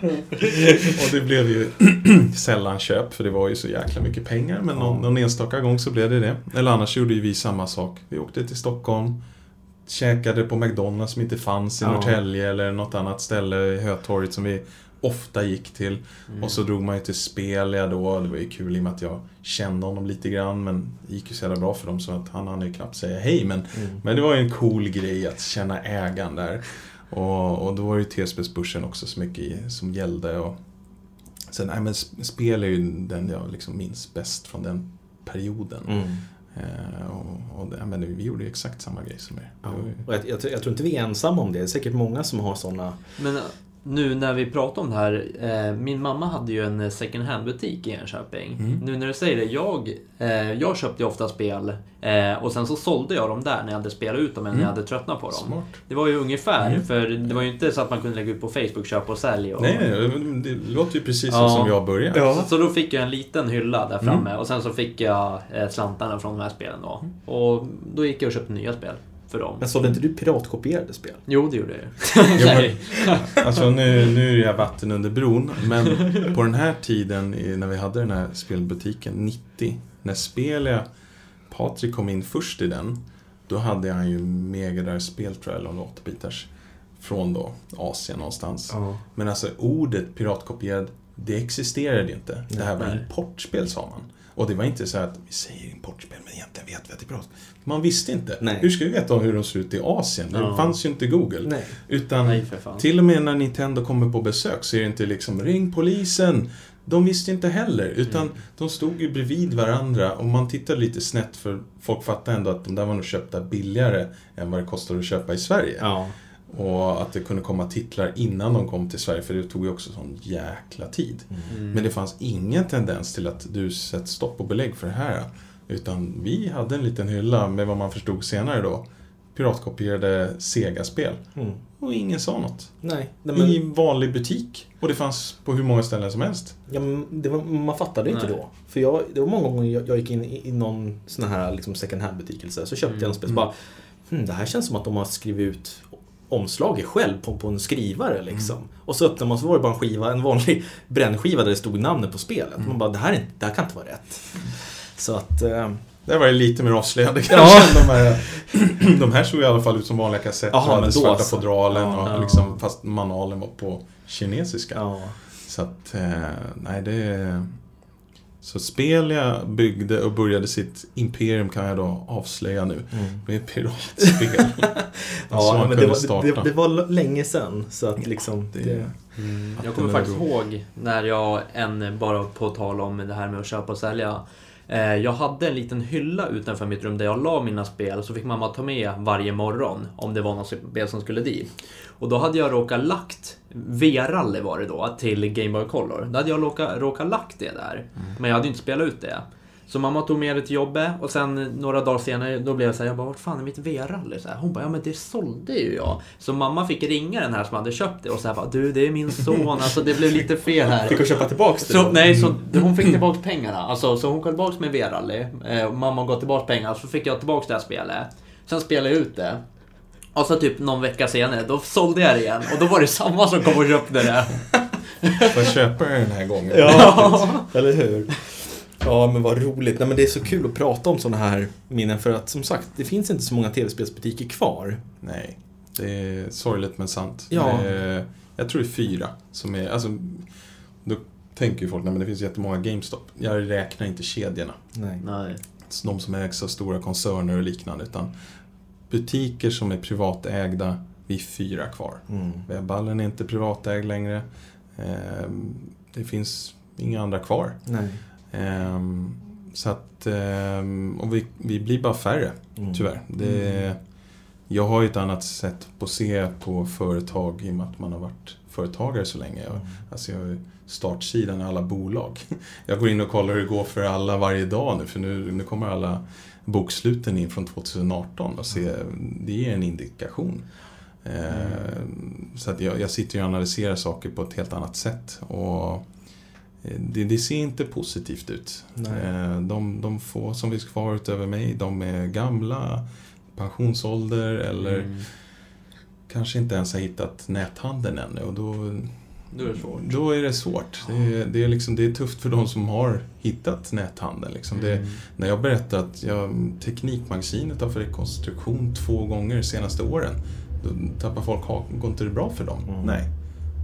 och det blev ju sällan köp för det var ju så jäkla mycket pengar. Men någon, någon enstaka gång så blev det det. Eller annars gjorde ju vi samma sak. Vi åkte till Stockholm. Käkade på McDonalds som inte fanns i Ja. Norrtälje eller något annat ställe i Hötorget som vi ofta gick till. Mm. Och så drog man ju till Spelia då. Det var ju kul i och med att jag kände honom lite grann. Men det gick ju så jävla bra för dem så att han hann ju knappt säga hej. Men Mm. men det var ju en cool grej att känna ägaren där. Och, och då var ju TSB-börsen också så mycket i, som gällde. Och, sen, nej, men sp- spel är ju den jag liksom minns bäst från den perioden. Mm. Eh, och, och det, ja, men vi gjorde ju exakt samma grej som er. Ja. Det jag, jag, jag tror inte vi är ensamma om det. Det är säkert många som har sådana. Men nu när vi pratar om det här. Eh, min mamma hade ju en second hand-butik i Enköping. Mm. Nu när du säger det. Jag, eh, jag köpte ju ofta spel eh, och sen så sålde jag dem där när jag hade spelat ut dem, eller när jag Mm. hade tröttnat på dem. Smart. Det var ju ungefär, Mm. för det var ju inte så att man kunde lägga ut på Facebook, köpa och sälja. Och, Nej, det låter ju precis Ja. som jag började. Ja. Så då fick jag en liten hylla där Mm. framme och sen så fick jag eh, slantarna från de här spelen då. Och då gick jag och köpte nya spel. För dem. Men sålde inte du piratkopierade spel? Jo, det gjorde jag ju. Nej. Alltså nu, nu är jag vatten under bron, men på den här tiden när vi hade den här spelbutiken, 90, när Spelia, Patrik kom in först i den, då hade han ju Megadrive-spel tror jag, eller om det var 8-bitars, från då Asien någonstans. Ja. Men alltså ordet piratkopierad, det existerade ju inte. Det här var Nej. importspel sa man. Och det var inte så att vi säger importspel, men egentligen vet vi att det är pirat. Man visste inte. Nej. Hur ska vi veta hur de ser ut i Asien? Det Ja. fanns ju inte Google. Nej. Utan Nej, för fan. till och med när Nintendo kommer på besök så är det inte liksom ring polisen. De visste inte heller, utan Mm. de stod ju bredvid varandra och man tittade lite snett för folk fattade ändå att de där var nog köpta billigare än vad det kostade att köpa i Sverige. Ja. Och att det kunde komma titlar innan de kom till Sverige, för det tog ju också sån jäkla tid. Mm. Men det fanns ingen tendens till att du sätter stopp och belägg för det här. Utan vi hade en liten hylla med vad man förstod senare då, piratkopierade Sega-spel. Mm. Och ingen sa något. Nej. Men, I vanlig butik. Och det fanns på hur många ställen som helst. ja, men det var, man fattade inte Nej. då. För jag, det var många gånger jag, jag gick in i, i någon sån här liksom second hand-butik eller så, så köpte jag en spel så bara hmm, Det här känns som att de har skrivit ut omslaget själv på, på en skrivare liksom. Och så öppnade man så var det bara en skiva, en vanlig brännskiva där det stod namnet på spelet. Man bara, det här, är, inte- det här kan inte vara rätt. Så att... Eh, Där var det lite mer avslöjande Ja. kanske. än De här, de här såg i alla fall ut som vanliga kassetter. Jaha, och hade svarta så. fodralen. Ja. och Ja. liksom, fast manualen var på kinesiska. ja. Så att, eh, nej det... Så Spelia byggde och började sitt imperium kan jag då avslöja nu. Mm. Med piratspel. så Ja, men det var, starta. det, det var länge sedan. Så att liksom... det- Det, Mm. Att Jag kommer faktiskt ihåg när jag, en, bara på tal om det här med att köpa och sälja. Eh, jag hade en liten hylla utanför mitt rum där jag la mina spel, så fick mamma ta med varje morgon om det var något spel som skulle dit. Och då hade jag råkat lagt, V-rally var det då, till Game Boy Color. Då hade jag råkat, råkat lagt det där. Men jag hade inte spelat ut det. Så mamma tog med det till jobbet och sen några dagar senare då blev jag såhär, jag bara vart fan är mitt? Så här, Hon bara, ja men det sålde ju jag. Så mamma fick ringa den här som hade köpt det och säga bara, du det är min son, alltså det blev lite fel här. fick du köpa tillbaks det? Så, nej, så hon fick tillbaka pengarna. Alltså, så hon kom tillbaka med V-rally. Eh, mamma gav tillbaka pengarna, så fick jag tillbaka det här spelet. Sen spelade jag ut det. Och så typ någon vecka senare, då sålde jag det igen. Och då var det samma som kom och köpte det. Får jag köpa det den här gången? Ja, eller hur? Ja, men vad roligt. Nej, men det är så kul att prata om sådana här minnen för att som sagt, det finns inte så många tv-spelsbutiker kvar. Nej, det är sorgligt men sant. Ja. Är, jag tror det är fyra som är, alltså, då tänker ju folk, nej men det finns jättemånga GameStop. Jag räknar inte kedjorna. Nej. Nej. De som ägs av stora koncerner och liknande, utan butiker som är privatägda, vi är fyra kvar. Mm. Webhallen är inte privatägd längre. Ehm, Det finns inga andra kvar. Ehm, Så att, ehm, och vi, vi blir bara färre, Mm. tyvärr. Det, jag har ju ett annat sätt på att se på företag i och med att man har varit företagare så länge. Jag, alltså jag har startsidan i alla bolag. Jag går in och kollar hur det går för alla varje dag nu, för nu, nu kommer alla boksluten in från 2018 och se, det ger en indikation. Eh, Så att jag, jag sitter och analyserar saker på ett helt annat sätt. Och eh, det, det ser inte positivt ut. Nej. Eh, De, de få som finns kvar utöver mig, de är gamla, pensionsålder eller Mm. kanske inte ens har hittat näthandeln ännu. Och då, Då är det svårt. då är det svårt. Det är, det, är liksom, det är tufft för de som har hittat näthandeln. Liksom. Det, Mm. när jag berättar att jag, Teknikmagasinet har för rekonstruktion två gånger de senaste åren. Då tappar folk hakan. Går inte det bra för dem? Mm. Nej.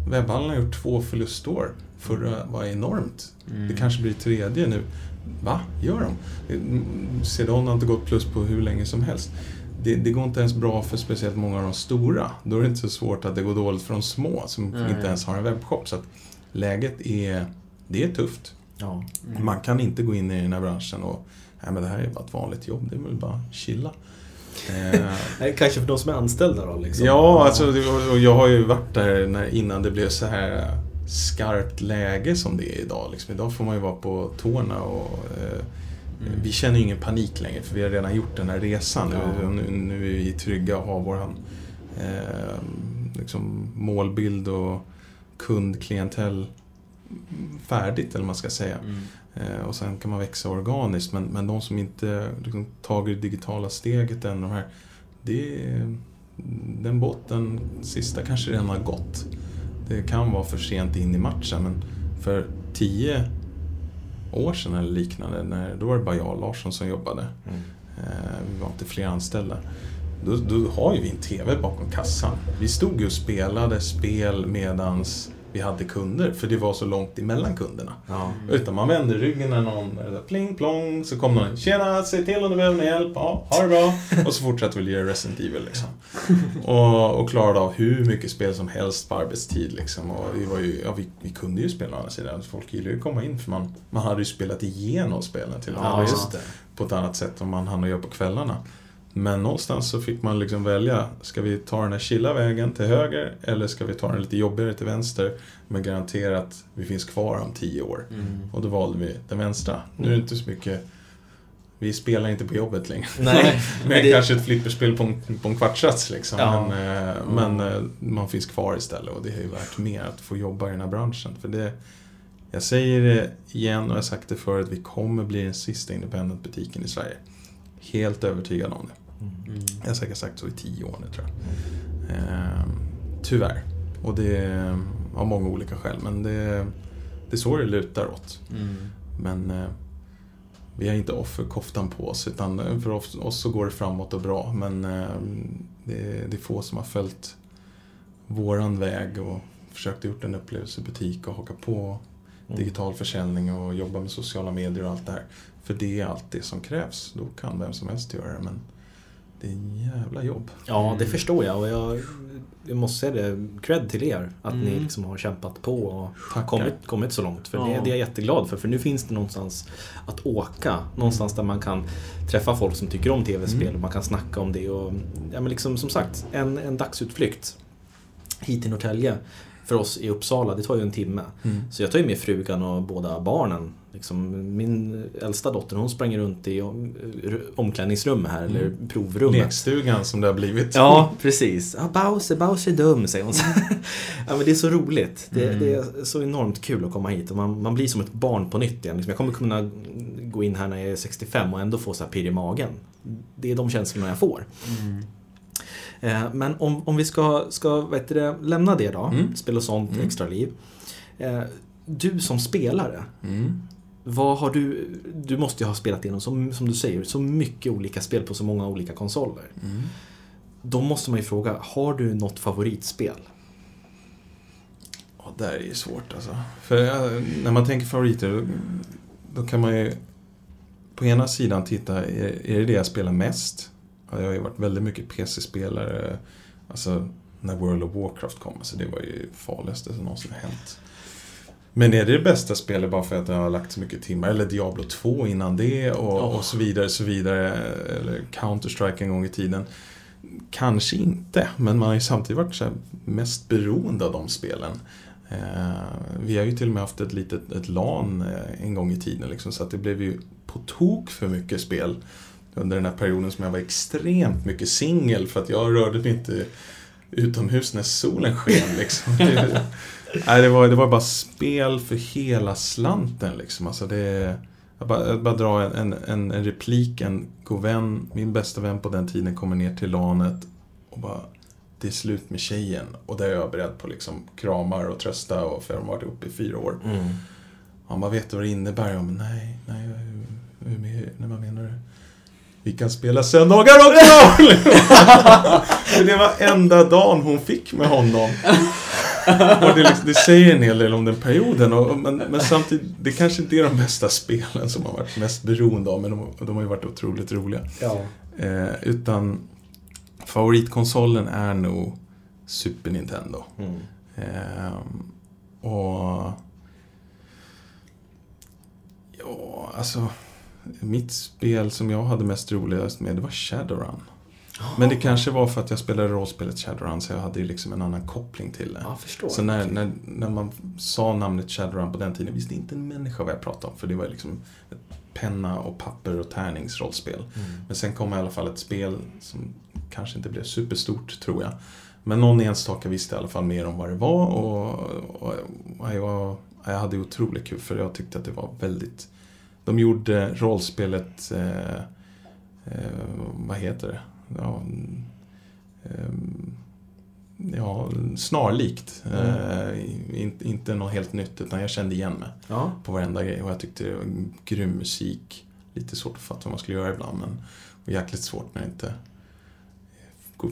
Webbhallen har gjort två förlustår. Förra var enormt. Mm. Det kanske blir tredje nu. Va? Gör de? CDON har inte gått plus på hur länge som helst. Det, det går inte ens bra för speciellt många av de stora. Då är det inte så svårt att det går dåligt för de små som Nej. inte ens har en webbshop. Så att läget är, det är tufft. Ja. Mm. Man kan inte gå in i den här branschen och Nej men det här är bara ett vanligt jobb, det är väl bara chilla. Eh, Kanske för de som är anställda då liksom. ja, alltså och jag har ju varit där när, innan det blev så här skarpt läge som det är idag. Liksom, idag får man ju vara på tårna och eh, Mm. vi känner ju ingen panik längre för vi har redan gjort den här resan. Ja. Nu, nu, är vi trygga och har våran eh, liksom målbild och kundklientell färdigt, eller vad man ska säga. Mm. Eh, och sen kan man växa organiskt. Men, men de som inte liksom, tagit det digitala steget än, de här, det, den båten, sista kanske redan har gått. Det kan vara för sent in i matchen men för tio år sedan eller liknande, när, då var det bara jag och Larsson som jobbade. Mm. Eh, vi var inte fler anställda. Då, då har ju vi en TV bakom kassan. Vi stod ju och spelade spel medans vi hade kunder, för det var så långt emellan kunderna. Ja. Utan man vände ryggen när någon pling plong, så kom någon Tjena, säg till om du behöver hjälp. Ja, ha det bra. Och så fortsatte vi lira Resident Evil liksom. Och, och klarade av hur mycket spel som helst på arbetstid liksom. Och vi, var ju, ja, vi, vi kunde ju spela å andra sidan. Folk gillade ju att komma in för man, man hade ju spelat igenom spelen till. Ja, just det. På ett annat sätt än man hann att göra på kvällarna. Men någonstans så fick man liksom välja, ska vi ta den här chilla vägen till höger eller ska vi ta den lite jobbigare till vänster men garantera att vi finns kvar om tio år. Mm. Och då valde vi den vänstra. Nu är det inte så mycket, vi spelar inte på jobbet längre. Nej, Men det- kanske ett flipperspel på en, på en kvartssats liksom. Ja. Men, eh, men eh, man finns kvar istället och det är ju värt mer att få jobba i den här branschen. För det, jag säger det igen och jag har sagt det förut, vi kommer bli den sista independent-butiken i Sverige. Helt övertygad om det. Mm. Jag har säkert sagt så i tio år nu tror jag. Eh, tyvärr. Och det är av många olika skäl. Men det, det är så det lutar åt. Mm. Men eh, vi har inte offerkoftan på oss. Utan eh, för oss, så går det framåt och bra. Men eh, det, det är få som har följt våran väg och försökt gjort en upplevelsebutik och haka på digital försäljning och jobba med sociala medier och allt det här. För det är allt det som krävs. Då kan vem som helst göra det. Men det är en jävla jobb. Ja, det förstår jag och jag, jag måste säga det, cred till er att ni Mm. liksom har kämpat på och Tackar. kommit, kommit så långt. För det, Ja. det är jag jätteglad för, för nu finns det någonstans att åka. Någonstans där man kan träffa folk som tycker om tv-spel Mm. och man kan snacka om det. Och, ja, men liksom, som sagt, en, en dagsutflykt hit till Norrtälje för oss i Uppsala, det tar ju en timme. Mm. Så jag tar ju med frugan och båda barnen. Liksom, min äldsta dotter hon sprang runt i om, omklädningsrum här, Mm. eller provrummet. Lekstugan som det har blivit. Ja, precis. Ja, Bowser, Bowser är dum, säger hon. ja, men det är så roligt. Det, Mm. det är så enormt kul att komma hit och man, man blir som ett barn på nytt igen. Liksom, jag kommer kunna gå in här när jag är 65 och ändå få så här pirr i magen. Det är de känslorna jag får. Mm. Eh, men om, om vi ska, ska heter det, lämna det då, Mm. spel och sånt, Mm. extra liv. Eh, du som spelare, Mm. vad har du, du måste ju ha spelat igenom, som, som du säger, så mycket olika spel på så många olika konsoler. Mm. Då måste man ju fråga, har du något favoritspel? Ja, det är ju svårt alltså. För när man tänker favoriter, då, kan man ju på ena sidan titta, är det det jag spelar mest? Ja, jag har ju varit väldigt mycket PC-spelare, alltså när World of Warcraft kom, alltså det var ju farligaste som någonsin har hänt. Men är det det bästa spelet bara för att jag har lagt så mycket timmar? Eller Diablo 2 innan det och, Ja. och så vidare, så vidare. Eller Counter-Strike en gång i tiden. Kanske inte, men man har ju samtidigt varit så mest beroende av de spelen. Eh, vi har ju till och med haft ett litet ett LAN eh, en gång i tiden, liksom, så att det blev ju på tok för mycket spel under den här perioden som jag var extremt mycket singel för att jag rörde mig inte utomhus när solen sken. Liksom. Det, nej, det, var, det var bara spel för hela slanten. Liksom. Alltså det, jag, bara, jag bara drar en, en, en, replik, en god vän, min bästa vän på den tiden kommer ner till LANet och bara det är slut med tjejen. Och där är jag beredd på liksom kramar och trösta och för de har varit uppe i fyra år. Han bara, vet du vad det innebär? Jag bara, nej, nej, hur, hur, hur, nej, vad menar du? Vi kan spela söndagar också! Det var enda dagen hon fick med honom. Och det, liksom, det säger en hel del om den perioden. Och, men, men samtidigt, det kanske inte är de bästa spelen som man varit mest beroende av, men de, de har ju varit otroligt roliga. Ja. Eh, utan favoritkonsolen är nog Super Nintendo. Mm. Ehm, och... Ja, alltså... Mitt spel som jag hade mest roligast med, det var Shadowrun. Men det kanske var för att jag spelade rollspelet Shadowrun, så jag hade ju liksom en annan koppling till det. Ja. Så när, när, när man sa namnet Shadowrun på den tiden visste inte en människa vad jag pratade om. För det var liksom penna och papper och tärningsrollspel. Mm. Men sen kom i alla fall ett spel som kanske inte blev superstort, tror jag. Men någon enstaka visste i alla fall mer om vad det var och, och, och jag, jag hade otroligt kul för jag tyckte att det var väldigt... De gjorde rollspelet... Eh, eh, vad heter det? ja, ehm, ja, snarlikt. Eh, in, inte något helt nytt utan jag kände igen mig Ja. på varenda grej och jag tyckte det var grym musik. Lite svårt att fatta vad man skulle göra ibland men och jäkligt svårt när det inte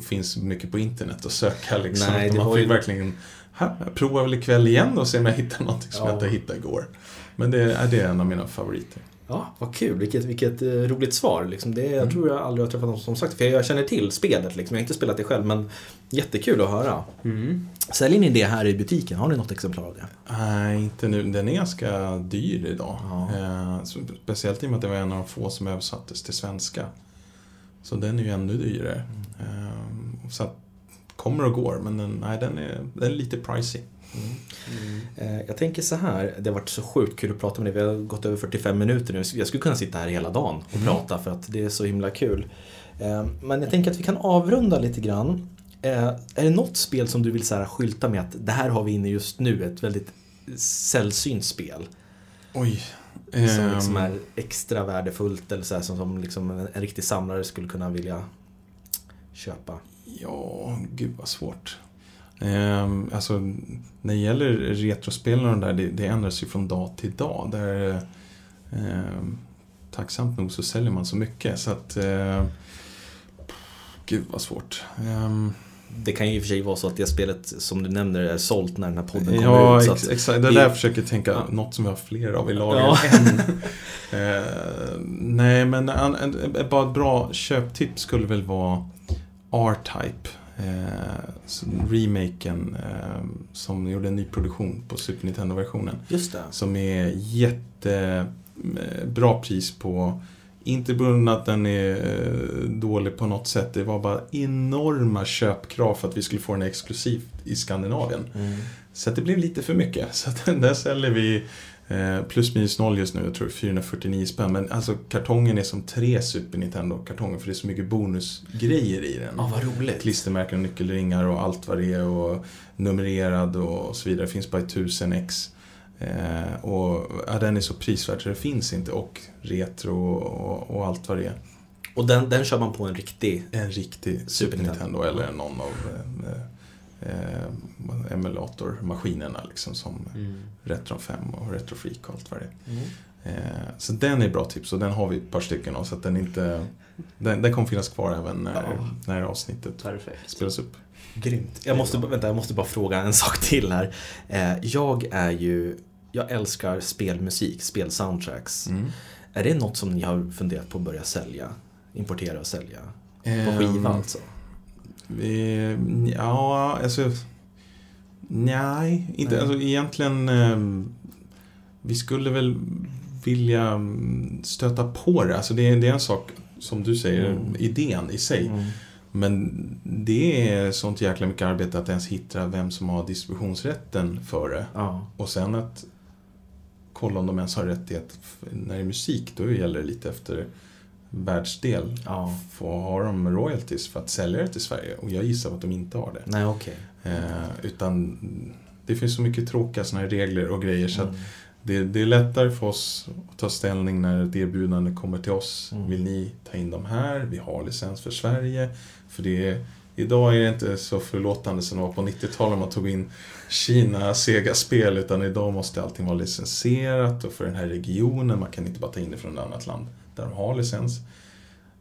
finns mycket på internet att söka liksom. Nej, man fick ju- verkligen "Ha, jag provar väl ikväll igen och se om jag hittar någonting som Ja. jag inte hittade igår. Men det är, det är en av mina favoriter. Ja, vad kul. Vilket, vilket eh, roligt svar. Liksom. Det, jag Mm. tror jag aldrig har träffat någon som sagt För jag känner till spelet. Liksom. Jag har inte spelat det själv, men jättekul att höra. Mm. Säljer ni det här i butiken? Har ni något exemplar av det? Nej, inte nu. Den är ganska dyr idag. Ja. Eh, speciellt i och med att det var en av de få som översattes till svenska. Så den är ju ännu dyrare. Eh, så att, kommer och går, men den, nej, den, är, den är lite pricey. Eh, Jag tänker så här, det har varit så sjukt kul att prata med dig. Vi har gått över 45 minuter nu. Jag skulle kunna sitta här hela dagen och prata för att det är så himla kul. Eh, Men jag tänker att vi kan avrunda lite grann. Eh, Är det något spel som du vill så här skylta med att det här har vi inne just nu, ett väldigt sällsynt spel? Oj. Som liksom Ehm, är extra värdefullt eller så här, som, som liksom en, en riktig samlare skulle kunna vilja köpa. Ja, gud vad svårt. Ehm, alltså, när det gäller retrospelen och de där, det, det ändras ju från dag till dag. Där, ehm, tacksamt nog så säljer man så mycket så att... Eh, gud vad svårt. Ehm, Det kan ju i och för sig vara så att det spelet som du nämner är sålt när den här podden kommer ja, ut. Så ex, exakt. Det är det- där jag försöker tänka, Ja. något som vi har fler av i lager Ja. Eh, nej, men en, en, en, bara ett bra köptips skulle väl vara R-Type. Eh, remaken eh, som gjorde en ny produktion på Super Nintendo-versionen. just det. Som är jättebra pris på inte på grund att den är eh, dålig på något sätt. Det var bara enorma köpkrav för att vi skulle få den exklusivt i Skandinavien. Mm. Så det blev lite för mycket. Så att där säljer vi eh, plus minus noll just nu, jag tror 449 spänn. Men alltså kartongen är som tre Super Nintendo-kartonger för det är så mycket bonusgrejer i den. Ja, vad roligt. Klistermärken och nyckelringar och allt vad det är och numrerad och så vidare. Det finns bara i 1000 ex. Eh, och ja, den är så prisvärd så det finns inte. Och retro och, och allt vad det är. Och den, den kör man på en riktig... En riktig Super Nintendo. Nintendo eller någon av eh, eh, emulatormaskinerna liksom som Mm. Retro 5 och Retro Freak och allt vad det är. Mm. Eh, så den är bra tips och den har vi ett par stycken av så att den inte... Den, den kommer finnas kvar även när, Ja. när avsnittet Perfekt. spelas upp. Grymt. Jag måste, vänta, jag måste bara fråga en sak till här. Eh, jag är ju... Jag älskar spelmusik, spelsoundtracks. Mm. Är det något som ni har funderat på att börja sälja? Importera och sälja? På Ehm, skiva alltså? Ja, alltså... Nej, inte, Nej. Alltså, egentligen... Eh, vi skulle väl vilja mm, stöta på det. Alltså det, är- det är en sak, som du säger, Mm. idén i sig. Mm. Men det är sånt jäkla mycket arbete att ens hitta vem som har distributionsrätten för det. Ja. Och sen att kolla om de ens har rättighet. När det är musik, då gäller det lite efter världsdel. ja. Får, har de royalties för att sälja det till Sverige? Och jag gissar att de inte har det. Nej, okej. Eh, utan det finns så mycket tråkiga såna här regler och grejer så att Mm. det, det är lättare för oss att ta ställning när ett erbjudande kommer till oss. Mm. Vill ni ta in de här? Vi har licens för Sverige. För det är, idag är det inte så förlåtande som det var på 90-talet man tog in Kina, Sega-spel. Utan idag måste allting vara licensierat och för den här regionen. Man kan inte bara ta in det från ett annat land där de har licens.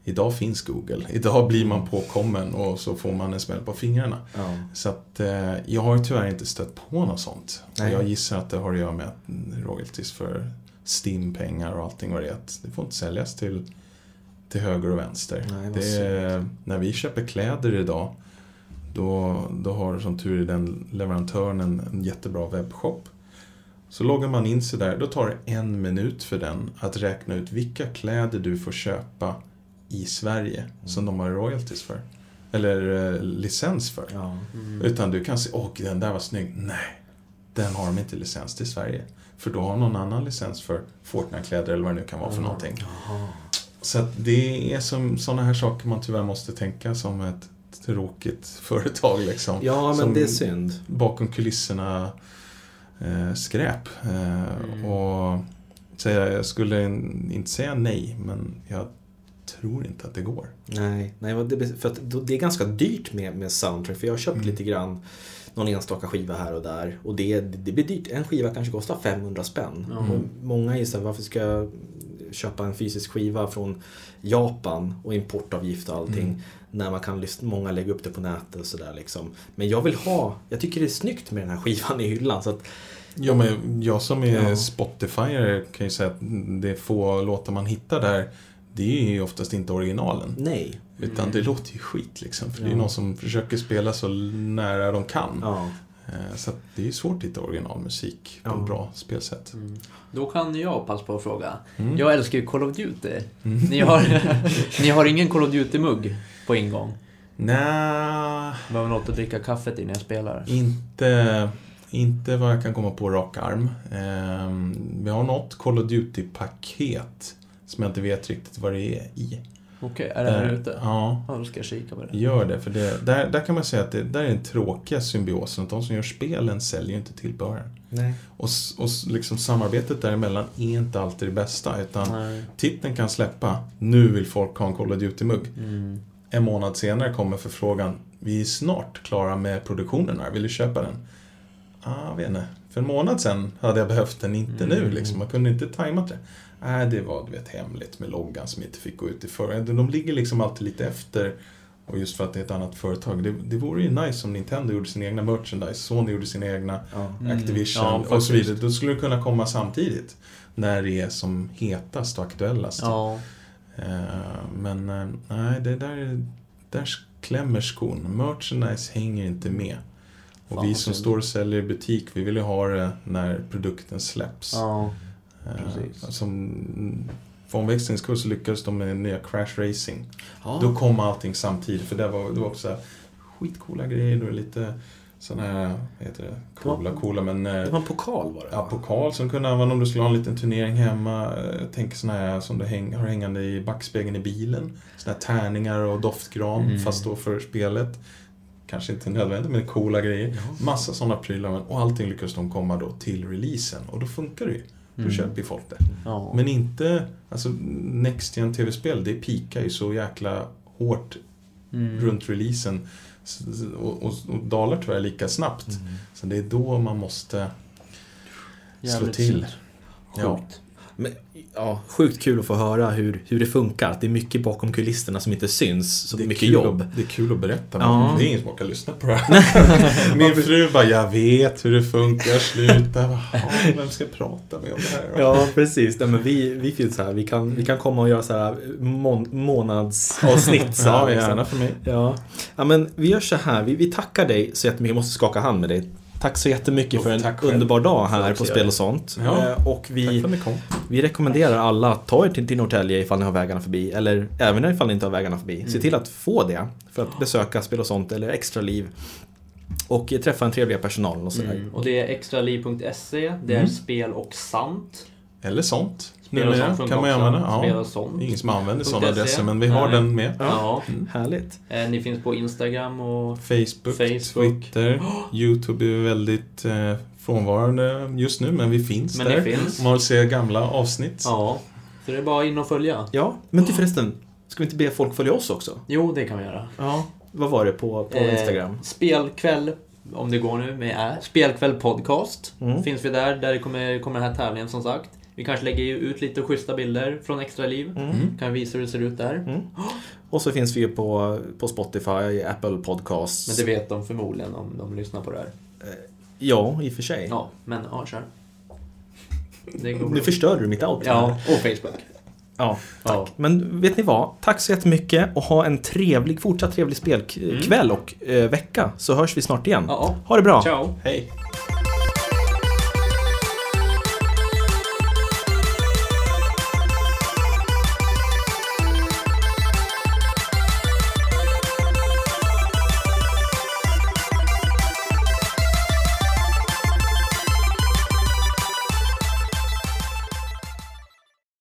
Idag finns Google. Idag blir man påkommen och så får man en smäll på fingrarna. Ja. Så att eh, jag har tyvärr inte stött på något sånt. Nej. jag gissar att det har att göra med att mm, royalties för STIM-pengar och allting vad det är. Det får inte säljas till, till höger och vänster. Nej, det är, när vi köper kläder idag då, då har som tur är den leverantören en, en jättebra webbshop. Så loggar man in sig där, då tar det en minut för den att räkna ut vilka kläder du får köpa i Sverige som de har royalties för. Eller eh, licens för. Ja. Mm. Utan du kan se, åh den där var snygg. Nej, den har de inte licens till Sverige. För då har någon annan licens för Fortnite-kläder eller vad det nu kan vara för någonting. Jaha. Så det är som sådana här saker man tyvärr måste tänka som ett tråkigt företag liksom. Ja, men Som det är synd. Bakom kulisserna eh, skräp. Eh, Mm. Och säga, jag skulle inte säga nej, men jag tror inte att det går. Nej, nej för det är ganska dyrt med, med soundtrack. För jag har köpt Mm. lite grann någon enstaka skiva här och där. Och det, det blir dyrt. En skiva kanske kostar 500 spänn. Och många är så här, varför ska jag köpa en fysisk skiva från Japan och importavgift och allting. Mm. När man kan många lägga upp det på nätet och sådär liksom. Men jag vill ha, jag tycker det är snyggt med den här skivan i hyllan. Så att, Ja, men jag som är Ja. Spotifyer kan ju säga att det är få låtar man hittar där, det är ju oftast inte originalen. nej. Utan det låter ju skit liksom. För det är ju Ja. någon som försöker spela så nära de kan. Ja. Eh, Så att det är ju svårt att hitta originalmusik på Ja. ett bra spelsätt. Mm. Då kan jag passa på att fråga. Mm. Jag älskar ju Call of Duty. Mm. Ni har, ni har ingen Call of Duty-mugg på ingång? Nja, Behöver något att dricka kaffet i när jag spelar? inte, inte vad jag kan komma på rak arm. Ehm, vi har något Call of Duty-paket som jag inte vet riktigt vad det är i. Okej, är det här Där- ute? Ja, Ja, då ska jag kika på det. gör det. För det, där, där kan man säga att det där är den tråkiga symbiosen. Att de som gör spelen säljer ju inte tillbehören. Nej. Och, och liksom samarbetet däremellan är inte alltid det bästa. Utan Nej. titeln kan släppa, nu vill folk ha en Call of Duty-mugg. Mm. En månad senare kommer förfrågan, vi är snart klara med produktionen här, vill du köpa den? Ah, vet inte. För en månad sedan hade jag behövt den, inte nu Mm. liksom. Man kunde inte tajmat det. Nej, det var du vet, hemligt med loggan som inte fick gå ut i förväg. De ligger liksom alltid lite efter. Och just för att det är ett annat företag. Det, det vore ju nice om Nintendo gjorde sina egna merchandise, Sony gjorde sina egna Ja. Mm. Activision Ja, och så vidare. Då skulle det kunna komma samtidigt. När det är som hetast och aktuellast. Ja. Eh, Men eh, nej, det där, där klämmer skon. Merchandise hänger inte med. Och vi som står och säljer i butik, vi vill ju ha det när produkten släpps. Ja. Eh, precis. Som, för omväxlings skull så lyckades de med nya Crash Racing. Ja. Då kom allting samtidigt, för det var, det var också här skitcoola grejer. och lite sådana här, vad heter det, coola, coola men... eh, Det var en pokal var det Ja, pokal som du kunde använda om du skulle ha en liten turnering hemma. Eh, tänker sådana här som du häng, har hängande i backspegeln i bilen. Sådana här tärningar och doftgran, Mm. fast då för spelet. Kanske inte nödvändigt, men coola grejer. Ja. Massa sådana prylar. Och allting lyckas de komma då till releasen. Och då funkar det ju. Då Mm. köper ju folk det. Ja. Men inte, alltså Next Gen TV-spel, det pikar ju så jäkla hårt Mm. runt releasen. Och, och, och dalar tyvärr lika snabbt. Mm. Så det är då man måste slå Jävligt till. synd. Ja. Men, ja, sjukt kul att få höra hur, hur det funkar. Det är mycket bakom kulisserna som inte syns. Så Det är mycket jobb. Att, det är kul att berätta, Ja. det är ingen som orkar lyssna på det här. Min fru bara, jag vet hur det funkar, sluta. Vem ska jag prata med om det här? då?" Ja, precis. Nej, men vi, vi finns här. Vi kan, vi kan komma och göra så här mån, månadsavsnitt. Så här, Ja, liksom. gärna för mig. Ja. ja, men vi gör så här. Vi, vi tackar dig så jättemycket. Jag måste skaka hand med dig. Tack så jättemycket för en tack själv. underbar dag här på Spel och sånt. Ja. Eh, Och vi, vi rekommenderar alla att ta er till, till Norrtälje ifall ni har vägarna förbi. Eller även ifall ni inte har vägarna förbi. Se Mm. till att få det. För att besöka Spel och sånt eller Extra Liv. Och träffa en trevliga personal och sådär. Mm. Och det är extraliv.se, det är Mm. spel och sant. Eller sånt. Spel och Numera sånt kan man funkar också. använda. Ja. ingen som använder sådana .se. adresser, men vi har Nej. den med. Ja. Härligt. Eh, Ni finns på Instagram och... Facebook, Facebook. Twitter, YouTube är väldigt eh, frånvarande just nu, men vi finns Men där. finns. Man vill se gamla avsnitt. Ja. Så det är bara in och följa. Ja, men du förresten. Ska vi inte be folk följa oss också? Jo, det kan vi göra. Ja. Vad var det på, på Eh, Instagram? Spelkväll, om det går nu, med. Spelkväll podcast. Mm. Finns vi där, där kommer, kommer den här tävlingen som sagt. Vi kanske lägger ut lite schyssta bilder från Extra Liv. Mm. Mm. Kan visa hur det ser ut där. Mm. Och så finns vi ju på, på Spotify, Apple Podcasts. Men det vet de förmodligen om de lyssnar på det här. Ja, i och för sig. Ja, men ja, kör. Nu förstörde du mitt outro. Ja, och Facebook. ja, tack. Ja. Men vet ni vad? Tack så jättemycket och ha en trevlig, fortsatt trevlig spelkväll och eh, vecka. Så hörs vi snart igen. Ja, Ha det bra! ciao. Hej!